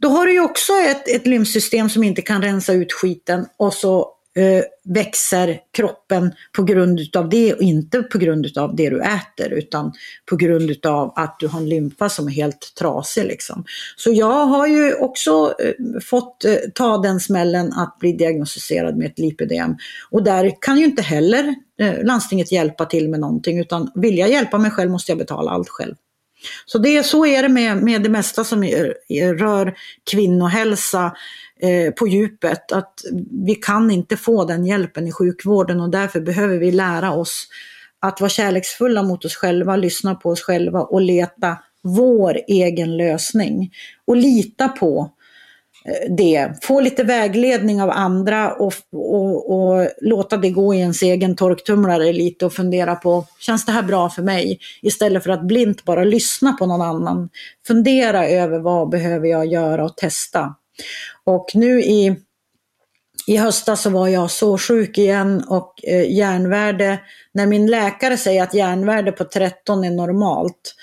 Då har du ju också ett, ett lymfsystem som inte kan rensa ut skiten och så eh, växer kroppen på grund utav det och inte på grund utav det du äter utan på grund utav att du har en lymfa som är helt trasig. Liksom. Så jag har ju också eh, fått eh, ta den smällen att bli diagnostiserad med ett lipödem. Och där kan ju inte heller eh, landstinget hjälpa till med någonting utan vill jag hjälpa mig själv måste jag betala allt själv. Så det, så är det med, med det mesta som rör kvinnohälsa eh, på djupet. Att vi kan inte få den hjälpen i sjukvården och därför behöver vi lära oss att vara kärleksfulla mot oss själva, lyssna på oss själva och leta vår egen lösning. Och lita på Eh, det. Få lite vägledning av andra och, och, och, låta det gå i ens egen torktumlare lite och fundera på, känns det här bra för mig? Istället för att blint bara lyssna på någon annan. Fundera över vad behöver jag göra och testa. Och nu i, i höstas så var jag så sjuk igen och eh, järnvärde, när min läkare säger att järnvärde på 13 är normalt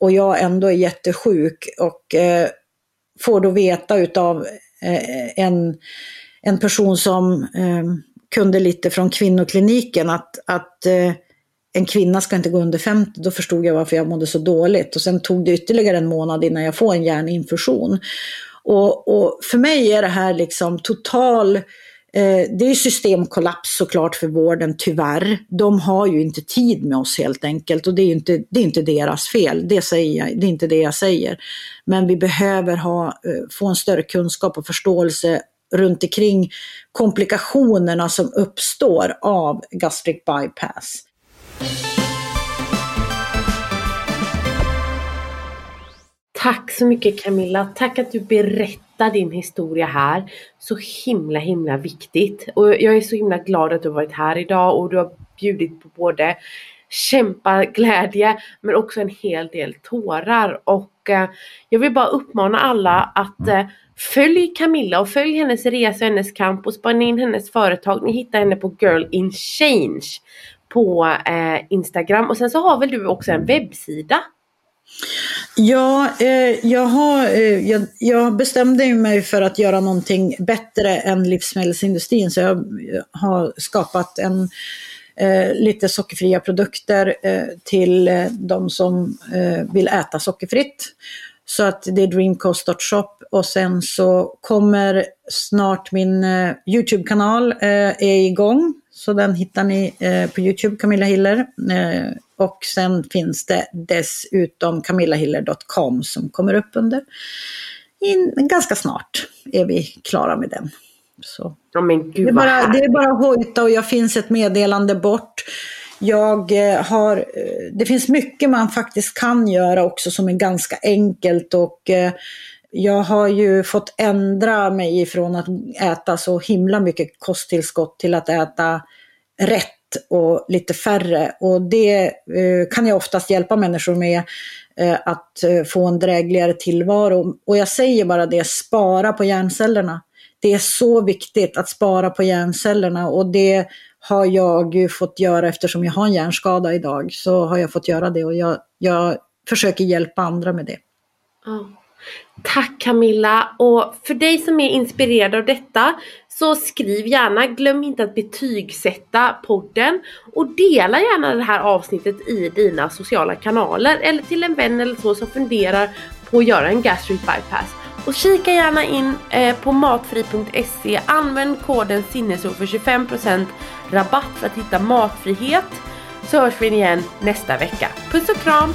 och jag ändå är jättesjuk och eh, får då veta utav eh, en, en person som eh, kunde lite från kvinnokliniken att, att eh, en kvinna ska inte gå under 50, då förstod jag varför jag mådde så dåligt. Och sen tog det ytterligare en månad innan jag får en hjärninfusion. Och, och för mig är det här liksom total eh, Eh, det är systemkollaps såklart för vården, tyvärr. De har ju inte tid med oss helt enkelt och det är inte, det är inte deras fel, det, säger jag, det är inte det jag säger. Men vi behöver ha, eh, få en större kunskap och förståelse runt omkring komplikationerna som uppstår av gastric bypass. Tack så mycket Camilla. Tack att du berättade berättar din historia här. Så himla himla viktigt. Och jag är så himla glad att du har varit här idag och du har bjudit på både kämpaglädje men också en hel del tårar. Och eh, jag vill bara uppmana alla att eh, följ Camilla och följ hennes resa och hennes kamp och spana in hennes företag. Ni hittar henne på Girl in Change på eh, Instagram och sen så har väl du också en webbsida? Ja, eh, jag, har, eh, jag, jag, bestämde mig för att göra någonting bättre än livsmedelsindustrin så jag har skapat en eh, lite sockerfria produkter eh, till eh, de som eh, vill äta sockerfritt. Så att det är DreamCost.shop. och sen så kommer snart min eh, YouTube-kanal eh, är igång. Så den hittar ni på YouTube, Camilla Hiller. Och sen finns det dessutom camillahiller.com som kommer upp under. In, ganska snart är vi klara med den. Så. Ja, men Gud, det, är bara, det är bara hojta och jag finns ett meddelande bort. Jag eh, har, eh, det finns mycket man faktiskt kan göra också som är ganska enkelt och eh, jag har ju fått ändra mig ifrån att äta så himla mycket kosttillskott till att äta rätt och lite färre. Och det eh, kan jag oftast hjälpa människor med eh, att eh, få en drägligare tillvaro. Och jag säger bara det, spara på hjärncellerna. Det är så viktigt att spara på hjärncellerna och det har jag ju fått göra eftersom jag har en hjärnskada idag. Så har jag fått göra det och jag, jag försöker hjälpa andra med det. Mm. Tack Camilla! Och för dig som är inspirerad av detta så skriv gärna, glöm inte att betygsätta podden och dela gärna det här avsnittet i dina sociala kanaler eller till en vän eller så som funderar på att göra en gastric bypass. Och kika gärna in eh, på matfri.se, använd koden sinnesro för 25% rabatt för att hitta matfrihet. Så hörs vi igen nästa vecka. Puss och kram!